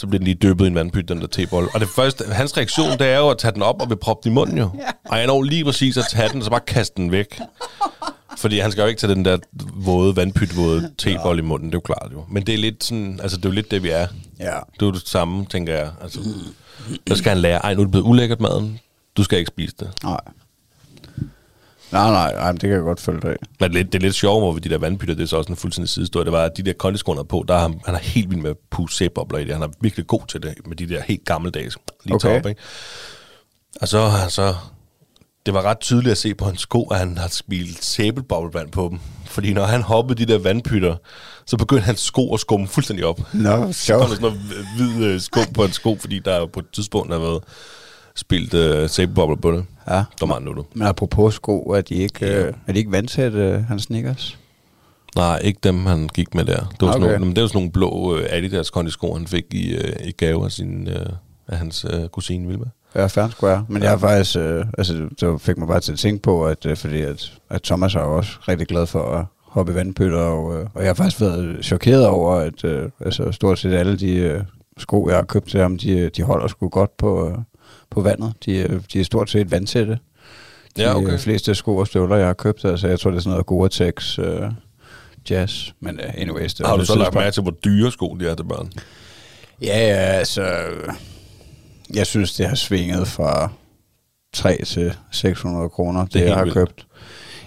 så bliver den lige dyppet i en vandpyt, den der tebold. Og det første, hans reaktion, det er jo at tage den op og vil proppe den i munden jo. Og jeg når lige præcis at tage den, og så bare kaste den væk. Fordi han skal jo ikke tage den der våde, vandpyt-våde tebold i munden, det er jo klart jo. Men det er lidt sådan, altså det er jo lidt det, vi er. Ja. Det er jo det samme, tænker jeg. Altså, så skal han lære, ej, nu er det blevet ulækkert maden, du skal ikke spise det. Nej. Nej, nej, nej, det kan jeg godt følge dig. Men det, det er lidt sjovt, hvor de der vandpytter, det er så også en fuldstændig sidehistorie. Det var, at de der kondiskoner på, der er han, han er helt vild med at sæbobler i det. Han er virkelig god til det, med de der helt gammeldags lige Okay. okay. op, ikke? Og så, har så, det var ret tydeligt at se på hans sko, at han har spildt sæbelboblevand på dem. Fordi når han hoppede de der vandpytter, så begyndte hans sko at skumme fuldstændig op. Nå, Så kom der sådan noget hvid øh, skum på en sko, fordi der på et tidspunkt har været spildt øh, sæbebobler på det. Ja. Det var meget nuttet. Men apropos sko, er de ikke, Ja. øh, er de ikke vandtætte, øh, hans sneakers? Nej, ikke dem, han gik med der. Det var, okay. sådan nogle, men det var sådan nogle blå øh, Adidas kondisko, han fik i, øh, i gave af, sin, øh, af hans øh, kusine Vilma. Ja, fair square. Men Ja. jeg har faktisk, øh, altså, det fik mig bare til at tænke på, at, øh, fordi at, at Thomas er jo også rigtig glad for at hoppe i vandpytter, og, øh, og jeg har faktisk været chokeret over, at øh, altså, stort set alle de øh, sko, jeg har købt til ham, de, øh, de holder sgu godt på, øh, på vandet. De, øh, de er stort set vandtætte. De Ja, okay. øh, fleste sko og støvler, jeg har købt, altså jeg tror, det er sådan noget Gore-Tex øh, Jazz, men uh, anyways. Det Har du det så lagt mærke til, hvor dyre sko de er til børn? Ja, ja, altså... Jeg synes, det har svinget fra 3 til 600 kroner, det, Det det jeg har vildt. købt.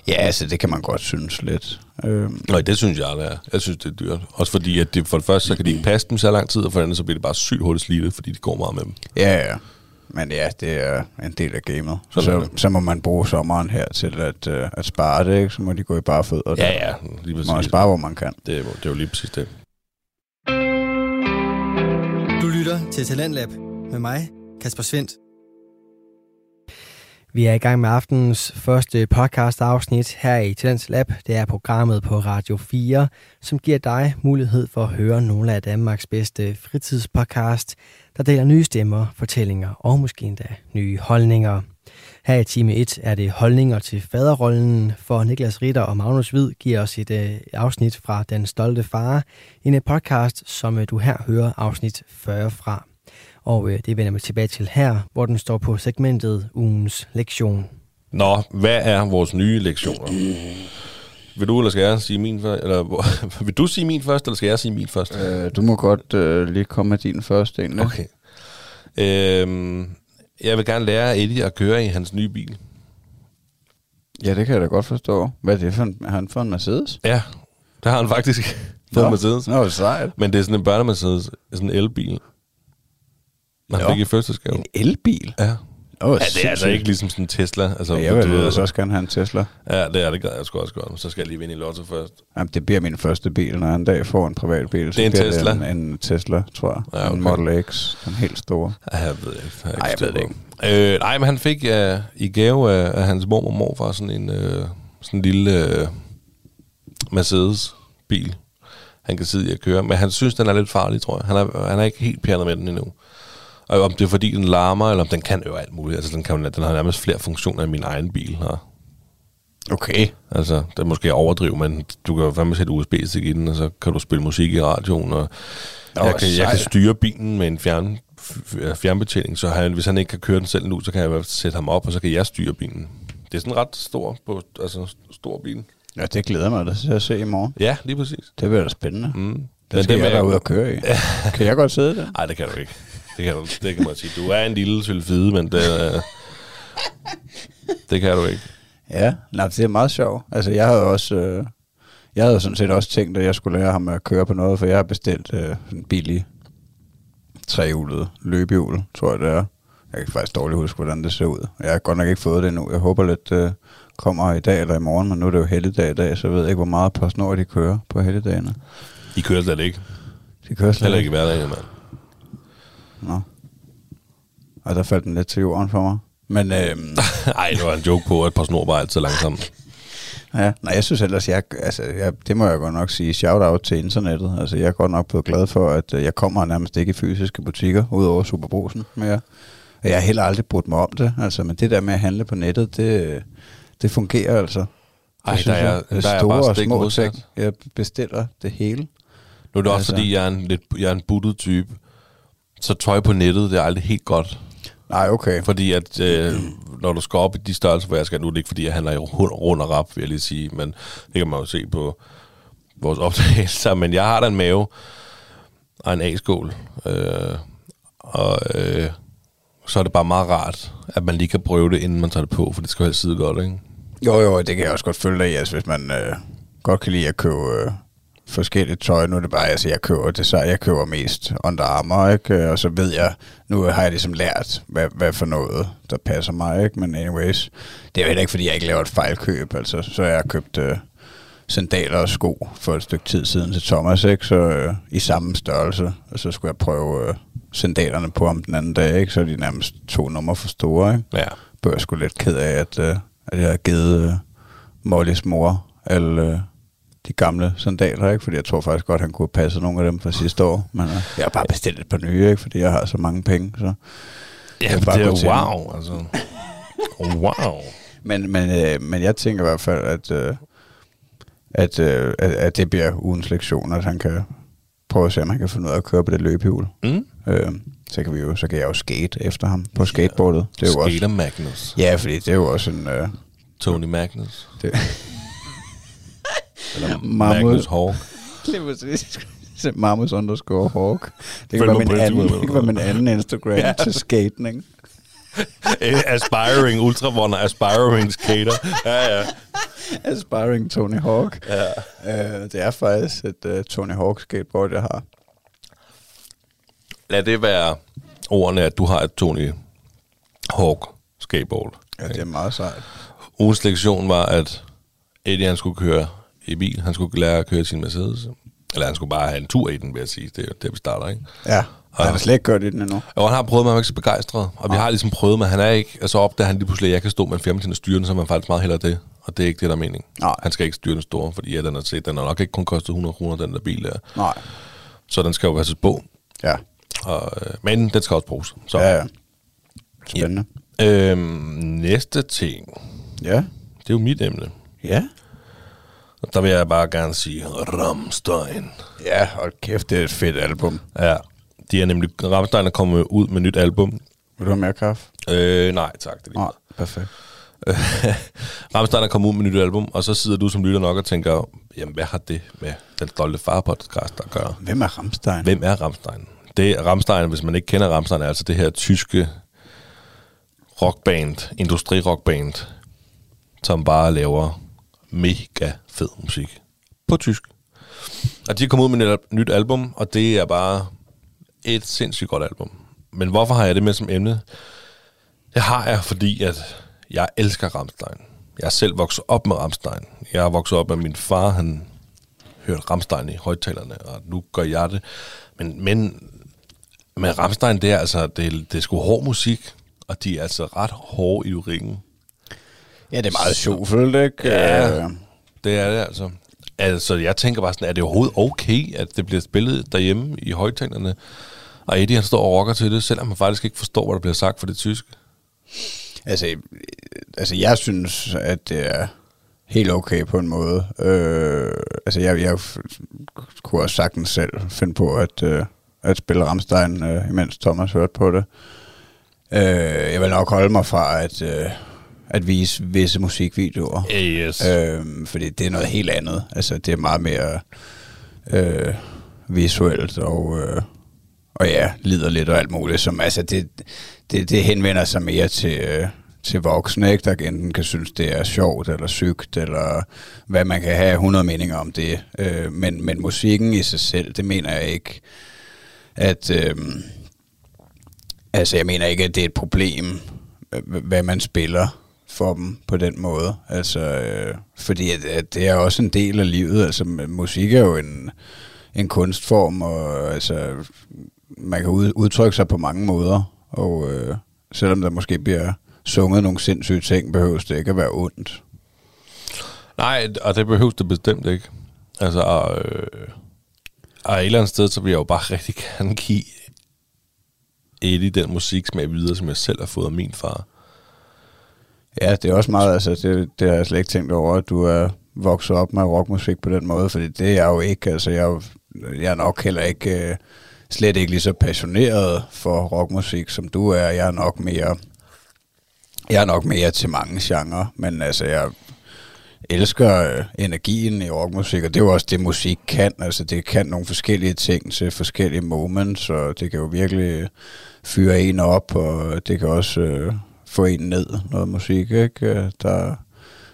Ja, altså, det kan man godt synes lidt. Øhm, Nej, det synes jeg aldrig er. Jeg synes, det er dyrt. Også fordi, at det, for det første, så kan de ikke passe dem så lang tid, og for det andet, så bliver det bare sygt hurtigt slidte, fordi de går meget med dem. ja, ja. Men ja, det er en del af gamet. Sådan Så, så må man bruge sommeren her til at, uh, at spare det, ikke? Så må de gå i bare fødder. Ja, ja, lige Man må præcis. spare, hvor man kan. Det, er, jo- det er jo lige præcis det. Du lytter til Talentlab med mig, Kasper Svendt. Vi er i gang med aftenens første podcast afsnit her i Talents Lab. Det er programmet på Radio 4, som giver dig mulighed for at høre nogle af Danmarks bedste fritidspodcast, der deler nye stemmer, fortællinger og måske endda nye holdninger. Her i time 1 er det holdninger til faderrollen, for Niklas Ritter og Magnus Hvid giver os et øh, afsnit fra Den Stolte Far, en podcast, som øh, du her hører afsnit 40 fra. Og øh, det vender vi tilbage til her, hvor den står på segmentet ugens lektion. Nå, hvad er vores nye lektioner? Vil du, eller skal jeg sige min først? Eller, *laughs* vil du sige min først, eller skal jeg sige min først? Øh, du må godt øh, lige komme med din første egentlig. Okay. Øhm, jeg vil gerne lære Eddie at køre i hans nye bil. Ja, det kan jeg da godt forstå. Hvad er det for en, har han fået en Mercedes? Ja, det har han faktisk fået en Mercedes. Nå, sejt. Men det er sådan en børne-Mercedes, sådan en elbil. Man Nå. fik i fødselsgave. En elbil? Ja. Oh, ja, det er altså ikke ligesom sådan en Tesla. Altså, Ja, jeg vil altså også gerne have en Tesla. Ja, det er det, gad jeg sgu også godt. Så skal jeg lige vinde i lotto først. Jamen, det bliver min første bil, når jeg en dag får en privat bil. så Det er en Tesla? En, en Tesla, tror jeg. Ja, okay. En Model X, den helt store. Ja, jeg ved ikke. Jeg, Ej, jeg ved det på. Øh, nej, men han fik uh, i gave af, af hans mor og morfar sådan en uh, sådan en lille uh, Mercedes-bil, han kan sidde i at køre. Men han synes, den er lidt farlig, tror jeg. Han er, han er ikke helt pjernet med den endnu. Og om det er fordi, den larmer, eller om den kan jo alt muligt. Altså, den, kan, den har nærmest flere funktioner end min egen bil har. Okay. Altså, det er måske overdrive, men du kan jo fandme sætte USB-stik i den, og så kan du spille musik i radioen, og Nå, jeg, kan, jeg kan styre bilen med en fjern, f- fjernbetjening, så han, hvis han ikke kan køre den selv nu, så kan jeg sætte ham op, og så kan jeg styre bilen. Det er sådan ret stor, på, altså stor bil. Ja, det glæder mig da til at se i morgen. Ja, lige præcis. Det bliver da spændende. Mm. Det Men skal det jeg derude og køre i. *laughs* kan jeg godt sidde der? Nej, det kan du ikke. Det kan, du, det kan man sige. Du er en lille sylfide, men det, øh, det kan du ikke. Ja, nej, det er meget sjovt. Altså, jeg havde også... Øh, jeg havde sådan set også tænkt, at jeg skulle lære ham at køre på noget, for jeg har bestilt øh, en billig trehjulet løbehjul, tror jeg det er. Jeg kan faktisk dårligt huske, hvordan det ser ud. Jeg har godt nok ikke fået det endnu. Jeg håber lidt øh, kommer i dag eller i morgen, men nu er det jo helligdag i dag, så jeg ved ikke, hvor meget på snor de kører på helligdagene. I kører slet ikke. De kører slet Heller ikke i hverdagen, mand. Nå. Og der faldt den lidt til jorden for mig. Men øhm, *laughs* Ej, det var en joke på, at på snor var altid langsomt. Ja, nej, jeg synes ellers, jeg, altså, jeg, det må jeg godt nok sige, shout-out til internettet. Altså, jeg er godt nok blevet glad for, at øh, jeg kommer nærmest ikke i fysiske butikker, udover Superbrusen mere. Og jeg har heller aldrig brugt mig om det, altså, men det der med at handle på nettet, det, det fungerer altså. Det Ej, synes der er- jeg. der er store jeg bare og små modsat. ting. Jeg bestiller det hele. Nu er det også, Altså. fordi jeg er en, lidt, jeg er en buttet type. Så tøj på nettet, det er aldrig helt godt. Nej, okay. Fordi at, øh, når du skal op i de størrelser, hvor jeg skal, nu er det ikke, fordi jeg handler i rund og rap, vil jeg lige sige, men det kan man jo se på vores *laughs* optagelser, men jeg har da en mave og en A-skål, øh, og øh, så er det bare meget rart, at man lige kan prøve det, inden man tager det på, for det skal jo helst sidde godt, ikke? Jo, jo, det kan jeg også godt følge dig i, altså hvis man øh, godt kan lide at købe øh, forskelligt tøj. Nu er det bare, altså jeg køber det, så jeg køber mest Under Armour, ikke? Og så ved jeg, nu har jeg ligesom lært, hvad, hvad for noget, der passer mig, ikke? Men anyways, det er jo heller ikke, fordi jeg ikke laver et fejlkøb, altså så har jeg købt øh, sandaler og sko for et stykke tid siden til Thomas, ikke? Så øh, i samme størrelse, og så skulle jeg prøve øh, sandalerne på ham den anden dag, ikke? Så er de nærmest to numre for store, ikke? Ja. blev jeg sgu lidt ked af, at, øh, at jeg har givet øh, Mollys mor alle øh, de gamle sandaler, ikke? Fordi jeg tror faktisk godt, han kunne have passet nogle af dem fra sidste år. Men øh, jeg har bare bestilt et par nye, ikke? Fordi jeg har så mange penge. Så. Ja, Jeg det bare er gå til wow, altså. wow. Men, men, øh, men jeg tænker i hvert fald, at, øh, at, øh, at, at det bliver ugens lektion, at han kan prøve at se, om han kan finde ud af at køre på det løbehjul. Mm. Øh, så, kan vi jo, så kan jeg jo skate efter ham på skateboardet. Det er jo Skater også, Magnus. ja, fordi det er jo også en... Øh, Tony Magnus. det, Eller. Magnus Hawk. *laughs* Lige præcis. Marmus underscore Hawk. Det kan, være min anden, Instagram. det kan være min anden Instagram Ja. til skating. *laughs* Eh, aspiring ultravonder, aspiring skater. Ja, ja. Aspiring Tony Hawk. Ja. Uh, det er faktisk et uh, Tony Hawk skateboard, jeg har. Lad det være ordene, at du har et Tony Hawk skateboard. Ja, det er meget sejt. Ugens lektion var, at Eddie han skulle køre i bil. Han skulle lære at køre i sin Mercedes. Eller han skulle bare have en tur i den, vil jeg sige. Det er jo der, vi starter, ikke? Ja, og han har slet ikke gjort det endnu. Og han har prøvet, men han var ikke så begejstret. Og vi har ligesom prøvet, men han er ikke... Altså opdager han lige pludselig, at jeg kan stå med en til at styre den, så er man faktisk meget hellere det. Og det er ikke det, der er meningen. Nej. Han skal ikke styre den store, fordi ja, den, er, set, den har nok ikke kun kostet 100 kroner, den der bil der. Nej. Så den skal jo være på. Ja. Og, øh, men den skal også bruges. Så. Ja, ja. Spændende. Øhm, næste ting, Ja. det er jo mit emne. Ja. Der vil jeg bare gerne sige Rammstein. Ja, hold kæft, det er et fedt album. Ja, de er nemlig... Rammstein er kommet ud med nyt album. Vil du have mere kaffe? Øh, nej, tak. Det er lige meget. perfekt. *laughs* Rammstein er kommet ud med nyt album, og så sidder du som lytter nok og tænker, jamen hvad har det med den stolte far podcast at gøre? Hvem er Ramstein? Hvem er Rammstein? Det er Rammstein, hvis man ikke kender Rammstein, er altså det her tyske rockband, industrirockband, som bare laver mega fed musik på tysk. Og de er kommet ud med et nyt album, og det er bare et sindssygt godt album. Men hvorfor har jeg det med som emne? Det har jeg, fordi at jeg elsker Rammstein. Jeg er selv vokset op med Rammstein. Jeg er vokset op med min far, han hørte Rammstein i højtalerne, og nu gør jeg det. Men, men, men Rammstein, det er altså, det, er- det er sgu hård musik, og de er altså ret hårde i lyrikken. Ja, det er meget sjovt, ikke? Ja. Øh, det er det altså. Altså, jeg tænker bare sådan, er det overhovedet okay, at det bliver spillet derhjemme i højtalerne, og Eddie han står og rocker til det, selvom man faktisk ikke forstår, hvad der bliver sagt for det tyske? Altså, øh, altså, jeg synes, at det er helt okay på en måde. Øh, altså, jeg, jeg kunne også sagtens selv finde på at, øh, at spille Ramstein, øh, imens Thomas hørte på det. Øh, jeg vil nok holde mig fra at, øh, at vise visse musikvideoer. Yes. Øh, fordi det er noget helt andet. Altså, det er meget mere øh, visuelt og, øh, og ja, lider lidt og alt muligt. Som, altså, det, det, det henvender sig mere til, øh, til voksne, ikke? der enten kan synes, det er sjovt eller sygt, eller hvad man kan have 100 meninger om det. Øh, men, men musikken i sig selv, det mener jeg ikke, at... Øh, altså, jeg mener ikke, at det er et problem, hvad man spiller for dem på den måde. Altså, øh, fordi at, at det er også en del af livet. Altså, musik er jo en, en kunstform, og altså, man kan ud, udtrykke sig på mange måder. Og øh, selvom der måske bliver sunget nogle sindssyge ting, behøves det ikke at være ondt. Nej, og det behøves det bestemt ikke. Altså, og, øh, og et eller andet sted, så vil jeg jo bare *laughs* rigtig gerne give Eddie den musiksmag videre, som jeg selv har fået af min far. Ja, det er også meget, altså, det, det har jeg slet ikke tænkt over, at du er vokset op med rockmusik på den måde, fordi det er jeg jo ikke, altså, jeg, er jo- jeg er nok heller ikke, øh, slet ikke lige så passioneret for rockmusik, som du er. Jeg er nok mere, jeg er nok mere til mange genrer, men altså, jeg elsker øh, energien i rockmusik, og det er jo også det, musik kan. Altså, det kan nogle forskellige ting til forskellige moments, og det kan jo virkelig fyre en op, og det kan også øh, få en ned, noget musik, ikke? Øh, Der,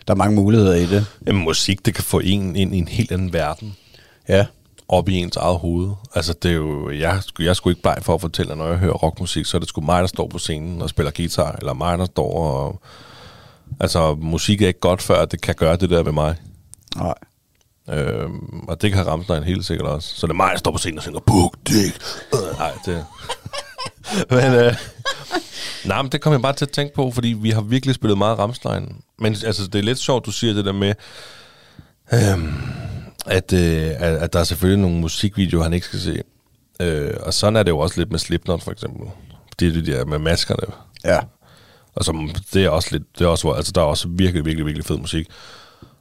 der er mange muligheder i det. Jamen, musik, det kan få en ind i en helt anden verden. Ja. op i ens eget hoved. Altså, det er jo, jeg, jeg sgu ikke bleg for at fortælle, at når jeg hører rockmusik, så er det sgu mig, der står på scenen og spiller guitar, eller mig, der står og... Altså, musik er ikke godt før, det kan gøre det der ved mig. Nej. Øhm, og det kan Rammstein helt sikkert også. Så det er mig, der står på scenen og synger, Buk, dik. Øh, Nej, det... *laughs* men, øh, nej, men det kom jeg bare til at tænke på, fordi vi har virkelig spillet meget Rammstein. Men altså, det er lidt sjovt, du siger det der med, øhm, at, øh, at, at der er selvfølgelig nogle musikvideoer, han ikke skal se. Øh, og sådan er det jo også lidt med Slipknot, for eksempel. Det er det der med maskerne. Ja. Og som, det er også lidt, det er også, altså der er også virkelig, virkelig, virkelig fed musik.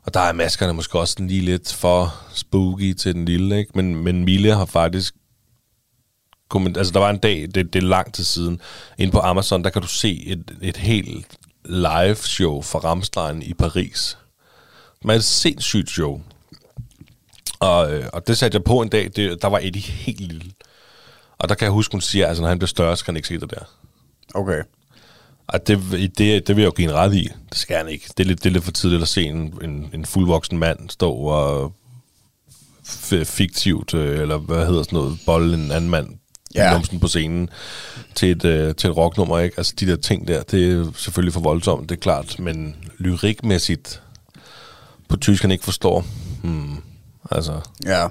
Og der er maskerne måske også lige lidt for spooky til den lille, ikke? Men, men Mille har faktisk altså der var en dag, det, det er lang tid siden, inde på Amazon, der kan du se et, et helt live show fra Ramstein i Paris. Det er et sindssygt show. Og, øh, og det satte jeg på en dag, det, der var Eddie helt lille. Og der kan jeg huske, hun siger, altså når han bliver større, så kan han ikke se det der. Okay. Og det, det, det vil jeg jo give en ret i. Det skal han ikke. Det er lidt, det er lidt for tidligt at se en, en, en fuldvoksen mand stå og fiktivt, øh, eller hvad hedder sådan noget, bolle en anden mand Ja. ja. på scenen til et, øh, til et rocknummer. Ikke? Altså de der ting der, det er selvfølgelig for voldsomt, det er klart. Men lyrikmæssigt på tysk, han ikke forstår. Hmm, altså, Ja.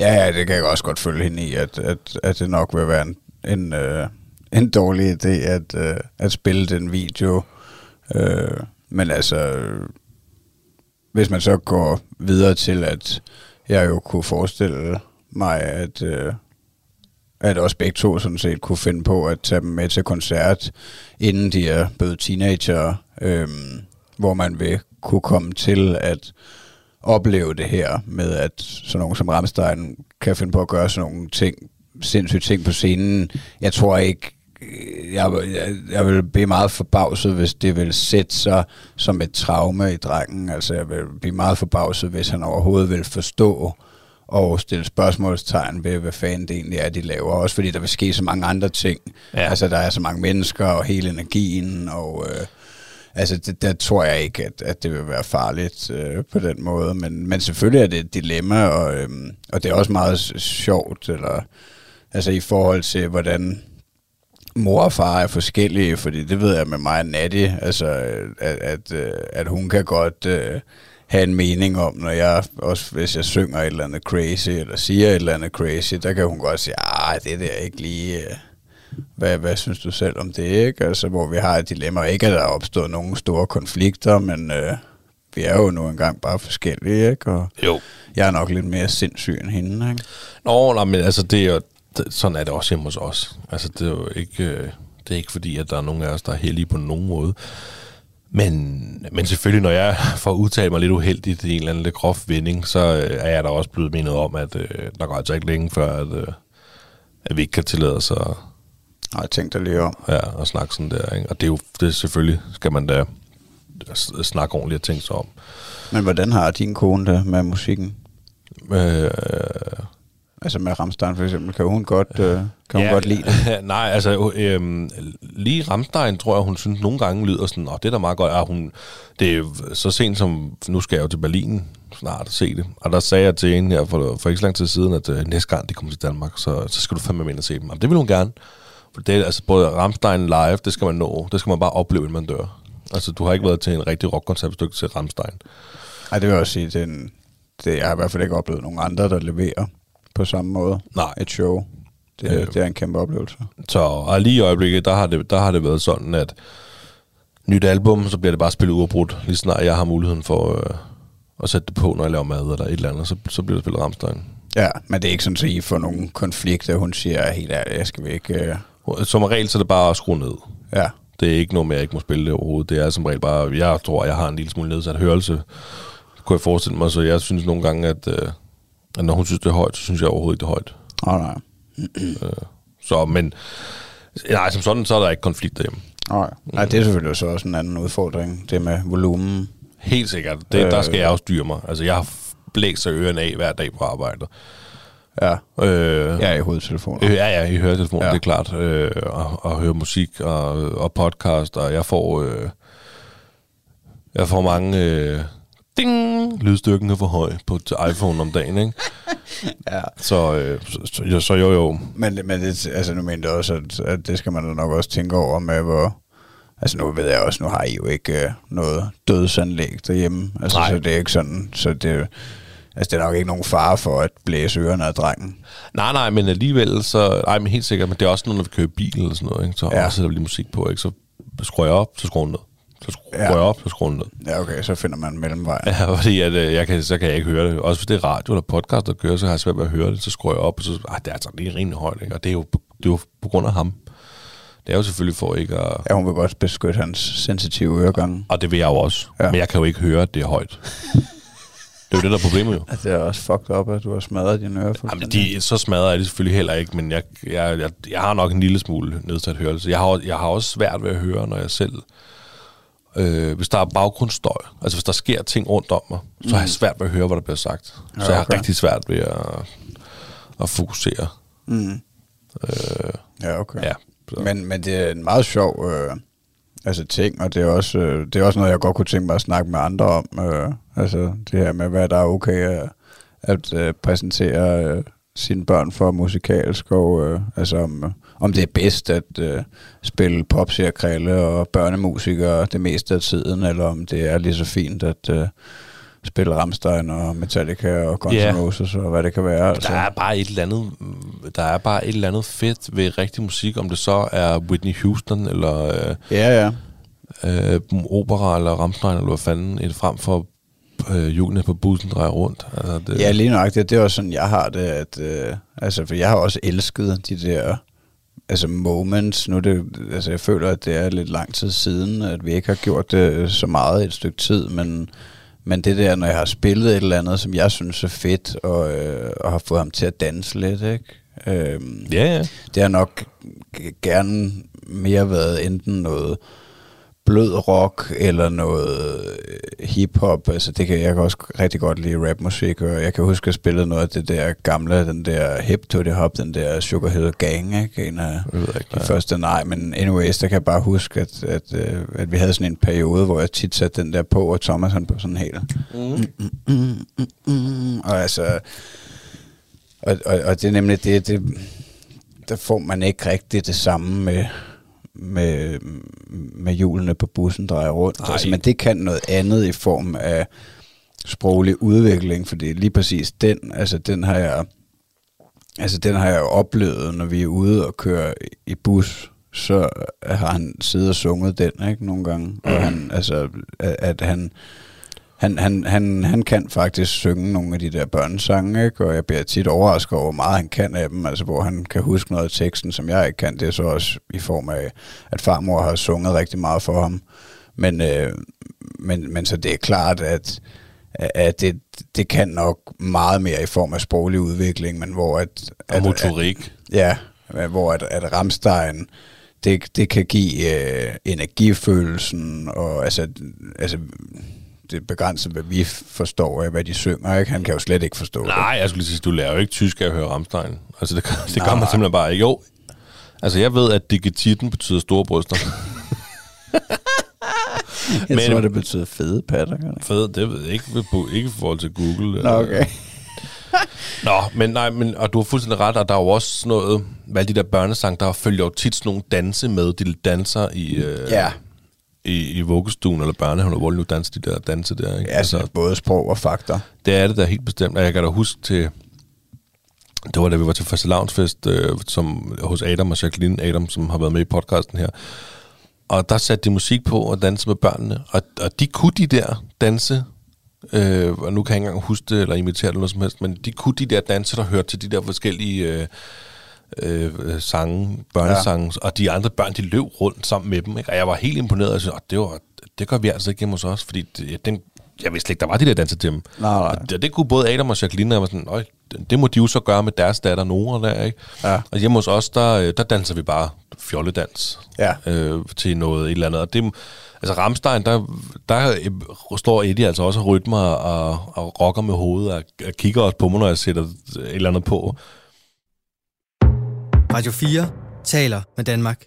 Ja, ja, det kan jeg også godt følge hende i, at, at, at det nok vil være en, en, øh, en dårlig idé at, øh, at spille den video. Øh, men altså, hvis man så går videre til, at jeg jo kunne forestille mig, at, øh, at også begge to sådan set kunne finde på at tage dem med til koncert, inden de er blevet teenager, øhm, hvor man vil kunne komme til at opleve det her med, at sådan nogen som Ramstein kan finde på at gøre sådan nogle ting, sindssyge ting på scenen. Jeg tror ikke, øh, jeg, jeg, jeg vil blive meget forbavset, hvis det vil sætte sig som et traume i drengen. Altså, jeg vil blive meget forbavset, hvis han overhovedet vil forstå og stille spørgsmålstegn ved, hvad fanden det egentlig er, de laver. Også fordi der vil ske så mange andre ting. Ja. Altså, der er så mange mennesker og hele energien, og øh, altså, det, der tror jeg ikke, at, at det vil være farligt øh, på den måde. Men, men selvfølgelig er det et dilemma, og, øh, og det er også meget sjovt, eller altså i forhold til, hvordan mor og far er forskellige, fordi det ved jeg med mig og Natty, altså at, at, øh, at hun kan godt øh, have en mening om, når jeg, også hvis jeg synger et eller andet crazy, eller siger et eller andet crazy, der kan hun godt sige, ah, det der er ikke lige, øh, hvad, hvad synes du selv om det, ikke? Altså, hvor vi har et dilemma, ikke at der er opstået nogle store konflikter, men øh, vi er jo nu engang bare forskellige, ikke? Og jo. jeg er nok lidt mere sindssyg end hende, ikke? Nå, nej, men altså, det er jo, sådan er det også hjemme hos os. Altså, det er jo ikke, øh, det er ikke fordi, at der er nogen af os, der er heldige på nogen måde. Men, men selvfølgelig, når jeg får udtalt mig lidt uheldigt i en eller anden lidt grof vending, så øh, er jeg da også blevet mindet om, at øh, der går altså ikke længe før, at, øh, at vi ikke kan tillade os at, Nej, tænk dig lige om. ja, at snakke sådan der. Ikke? Og det er jo det selvfølgelig, skal man da snakke ordentligt og tænke sig om. Men hvordan har din kone det med musikken? Øh, Altså med Ramstein for eksempel, kan hun godt, øh, kan hun godt lide det? *laughs* Nej, altså øhm, lige Ramstein tror jeg, hun synes nogle gange lyder sådan, og det er da meget godt. Ja, hun, det er så sent som, nu skal jeg jo til Berlin snart og se det. Og der sagde jeg til hende her for, for ikke så lang tid siden, at øh, næste gang de kommer til Danmark, så, så skal du fandme med ind og se dem. Og det vil hun gerne. For det er altså både Ramstein live, det skal man nå. Det skal man bare opleve, inden man dør. Altså, du har ikke været til en rigtig rockkoncert, hvis til Ramstein. Ej, det vil jeg også sige, det, er en, det jeg har i hvert fald ikke oplevet nogen andre, der leverer på samme måde. Nej. Et show. Det, Øh. det er en kæmpe oplevelse. Så og lige i øjeblikket, der har, det, der har det været sådan, at nyt album, så bliver det bare spillet uafbrudt. Lige snart jeg har muligheden for øh, at sætte det på, når jeg laver mad eller et eller andet, så, så bliver det spillet Ramstein. Ja, men det er ikke sådan, at I får nogen konflikter. Hun siger helt ærligt, jeg skal vi ikke... Øh, Som regel, så er det bare at skrue ned. ja, Det er ikke noget med, at jeg ikke må spille det overhovedet. Det er som regel bare, jeg tror, jeg har en lille smule nedsat hørelse. Kunne jeg forestille mig, så jeg synes nogle gange, at, øh, at når hun synes, det er højt, så synes jeg overhovedet ikke, det er højt. oh, nej. Så, men nej, som sådan, så er der ikke konflikt derhjemme. Oh, nej, det er selvfølgelig så også en anden udfordring, det med volumen. Helt sikkert. Det, der skal Øh. jeg også styre mig. Altså, jeg har blæst ørerne af hver dag på arbejdet. Ja, Øh, er i hovedtelefoner. Øh, ja, ja, I Ja. ja. det er klart. Øh, og, og høre musik og, og podcast, og jeg får... Øh, jeg får mange... Øh, ding, lydstyrken er for høj på til iPhone om dagen, ikke? *laughs* Ja. Så, øh, så, så, jo, så jo jo. Men, men det, altså, nu mener jeg også, at, at det skal man da nok også tænke over med, hvor... Altså nu ved jeg også, nu har I jo ikke øh, noget dødsanlæg derhjemme. Altså, Nej. så det er ikke sådan, så det, altså, det er nok ikke nogen fare for at blæse ørerne af drengen. Nej, nej, men alligevel, så... Nej, men helt sikkert, men det er også noget, når vi kører bil eller sådan noget, ikke? Så Ja. også sætter vi lige musik på, ikke? Så skruer jeg op, så skruer jeg ned. Så skruer Ja. jeg op, så skruer jeg ned. Ja, okay, så finder man en mellemvej. Ja, *laughs* fordi at, øh, jeg kan, så kan jeg ikke høre det. Også hvis det er radio eller podcast, der kører, så har jeg svært ved at høre det. Så skruer jeg op, og så ah, det er altså lige rimelig højt. Ikke? Og det er, jo, det er jo på grund af ham. Det er jo selvfølgelig for ikke at... Ja, hun vil godt beskytte hans sensitive øregange. Og det vil jeg jo også. Ja. Men jeg kan jo ikke høre, at det er højt. *laughs* Det er jo det, der er problemet jo. Altså, det er også fucked up, at du har smadret dine ører. Jamen, de, så smadrer jeg det selvfølgelig heller ikke, men jeg, jeg, jeg, jeg har nok en lille smule nedsat hørelse. Jeg har, jeg har også svært ved at høre, når jeg selv... Øh, hvis der er baggrundsstøj, altså hvis der sker ting rundt om mig, så har jeg svært ved at høre, hvad der bliver sagt. Så Ja, jeg har okay. rigtig svært ved at, at fokusere. Mm. ja, okay. Ja, så. Men, men det er en meget sjov øh, altså ting, og det er, også, øh, det er også noget, jeg godt kunne tænke mig at snakke med andre om. Øh, altså det her med, hvad der er okay at, at øh, præsentere øh, sine børn for musikalsk, og øh, altså om, øh, om det er bedst at øh, spille popseriekrælle og børnemusikere det meste af tiden, eller om det er lige så fint at øh, spille Rammstein og Metallica og Guns N' Ja. Roses og hvad det kan være. Altså. Der er bare et eller andet, der er bare et eller andet fedt ved rigtig musik, om det så er Whitney Houston eller øh, Ja, ja. øh, opera eller Rammstein eller hvad fanden, et frem for øh, hjulene på bussen drejer rundt. Altså, det, Ja, lige nøjagtigt. Det er også sådan, jeg har det. At, øh, altså, for jeg har også elsket de der altså moments. Nu det, altså, jeg føler, at det er lidt lang tid siden, at vi ikke har gjort det så meget et stykke tid, men, men det der, når jeg har spillet et eller andet, som jeg synes er fedt, og, øh, og har fået ham til at danse lidt, ikke? Øhm, ja, ja. det har nok gerne mere været enten noget blød rock eller noget øh, hiphop. Altså det kan jeg kan også rigtig godt lide rapmusik, og jeg kan huske at spille noget af det der gamle, den der hip to the hop, den der Sugar Hill Gang, ikke? En af Jeg ved ikke, de første, nej, men anyways, der kan jeg bare huske, at, at, øh, at vi havde sådan en periode, hvor jeg tit satte den der på, og Thomas han på sådan helt... Mm, mm, mm, mm, mm, og altså... Og, og, og det er nemlig det, det, der får man ikke rigtig det samme med, med, med hjulene på bussen drejer rundt. Nej. Altså, men det kan noget andet i form af sproglig udvikling, fordi lige præcis den, altså den har jeg, altså den har jeg oplevet, når vi er ude og kører i bus, så har han siddet og sunget den, ikke, nogle gange, og han, altså, at, at han, han, han, han, han kan faktisk synge nogle af de der børnesange, ikke? og jeg bliver tit overrasket over, hvor meget han kan af dem, altså hvor han kan huske noget af teksten, som jeg ikke kan. Det er så også i form af, at farmor har sunget rigtig meget for ham. Men, øh, men, men så det er klart, at, at det, det kan nok meget mere i form af sproglig udvikling, men hvor at... Og at, motorik. Ja, men hvor at, at Ramstein, det, det kan give øh, energifølelsen, og altså, altså det begrænset, hvad vi forstår af, hvad de synger. Ikke? Han kan jo slet ikke forstå det. Nej, jeg skulle lige sige, du lærer jo ikke tysk af at høre Rammstein. Altså, det, det gør man simpelthen bare ikke. Jo, altså jeg ved, at digititten betyder store bryster. *laughs* *laughs* Jeg men- tror, det betyder fede patter. gør det det ved jeg ikke, ikke i forhold til Google. Nå, okay. *laughs* Nå, men nej, men, og du har fuldstændig ret, og der er jo også sådan noget, hvad de der børnesang, der følger jo tit sådan nogle danse med, de danser i, øh, Ja, i, i vuggestuen eller børnehaven, hvor nu danser de der danse der. Ikke? altså både sprog og fakta. Det er det der helt bestemt, og jeg kan da huske til, det var da vi var til fastelavnsfest øh, som, hos Adam og Jacqueline Adam, som har været med i podcasten her. Og der satte de musik på og dansede med børnene, og, og de kunne de der danse, øh, og nu kan jeg ikke engang huske det eller imitere det eller noget som helst, men de kunne de der danse, der hørte til de der forskellige øh, øh, sange, børnesange, ja. og de andre børn, de løb rundt sammen med dem, ikke? og jeg var helt imponeret, og synes, "Åh, det, var, det gør vi altså ikke hjemme hos os, fordi det, den, jeg vidste ikke, der var de der danser til dem. Nej, nej. Og det, det kunne både Adam og Jacqueline, og jeg var sådan, "Øj, det, det må de jo så gøre med deres datter Nora der, ikke? Ja. Og hjemme hos os, der, øh, der danser vi bare fjolledans Ja. øh, til noget et eller andet. Og det, altså Ramstein, der, der øh, står Eddie altså også og rytmer og, og rocker med hovedet og, og kigger også på mig, når jeg sætter et eller andet på. Radio 4 taler med Danmark.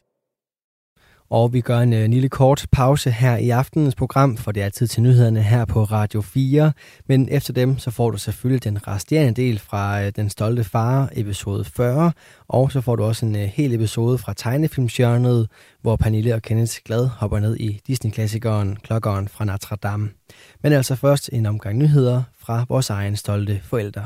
Og vi gør en en lille kort pause her i aftenens program, for det er tid til nyhederne her på Radio 4. Men efter dem, så får du selvfølgelig den resterende del fra øh, Den Stolte Far, episode 40. Og så får du også en øh, hel episode fra Tegnefilmsjørnet, hvor Pernille og Kenneth Glad hopper ned i Disney-klassikeren Klokkeren fra Notre Dame. Men altså først en omgang nyheder fra vores egen stolte forældre.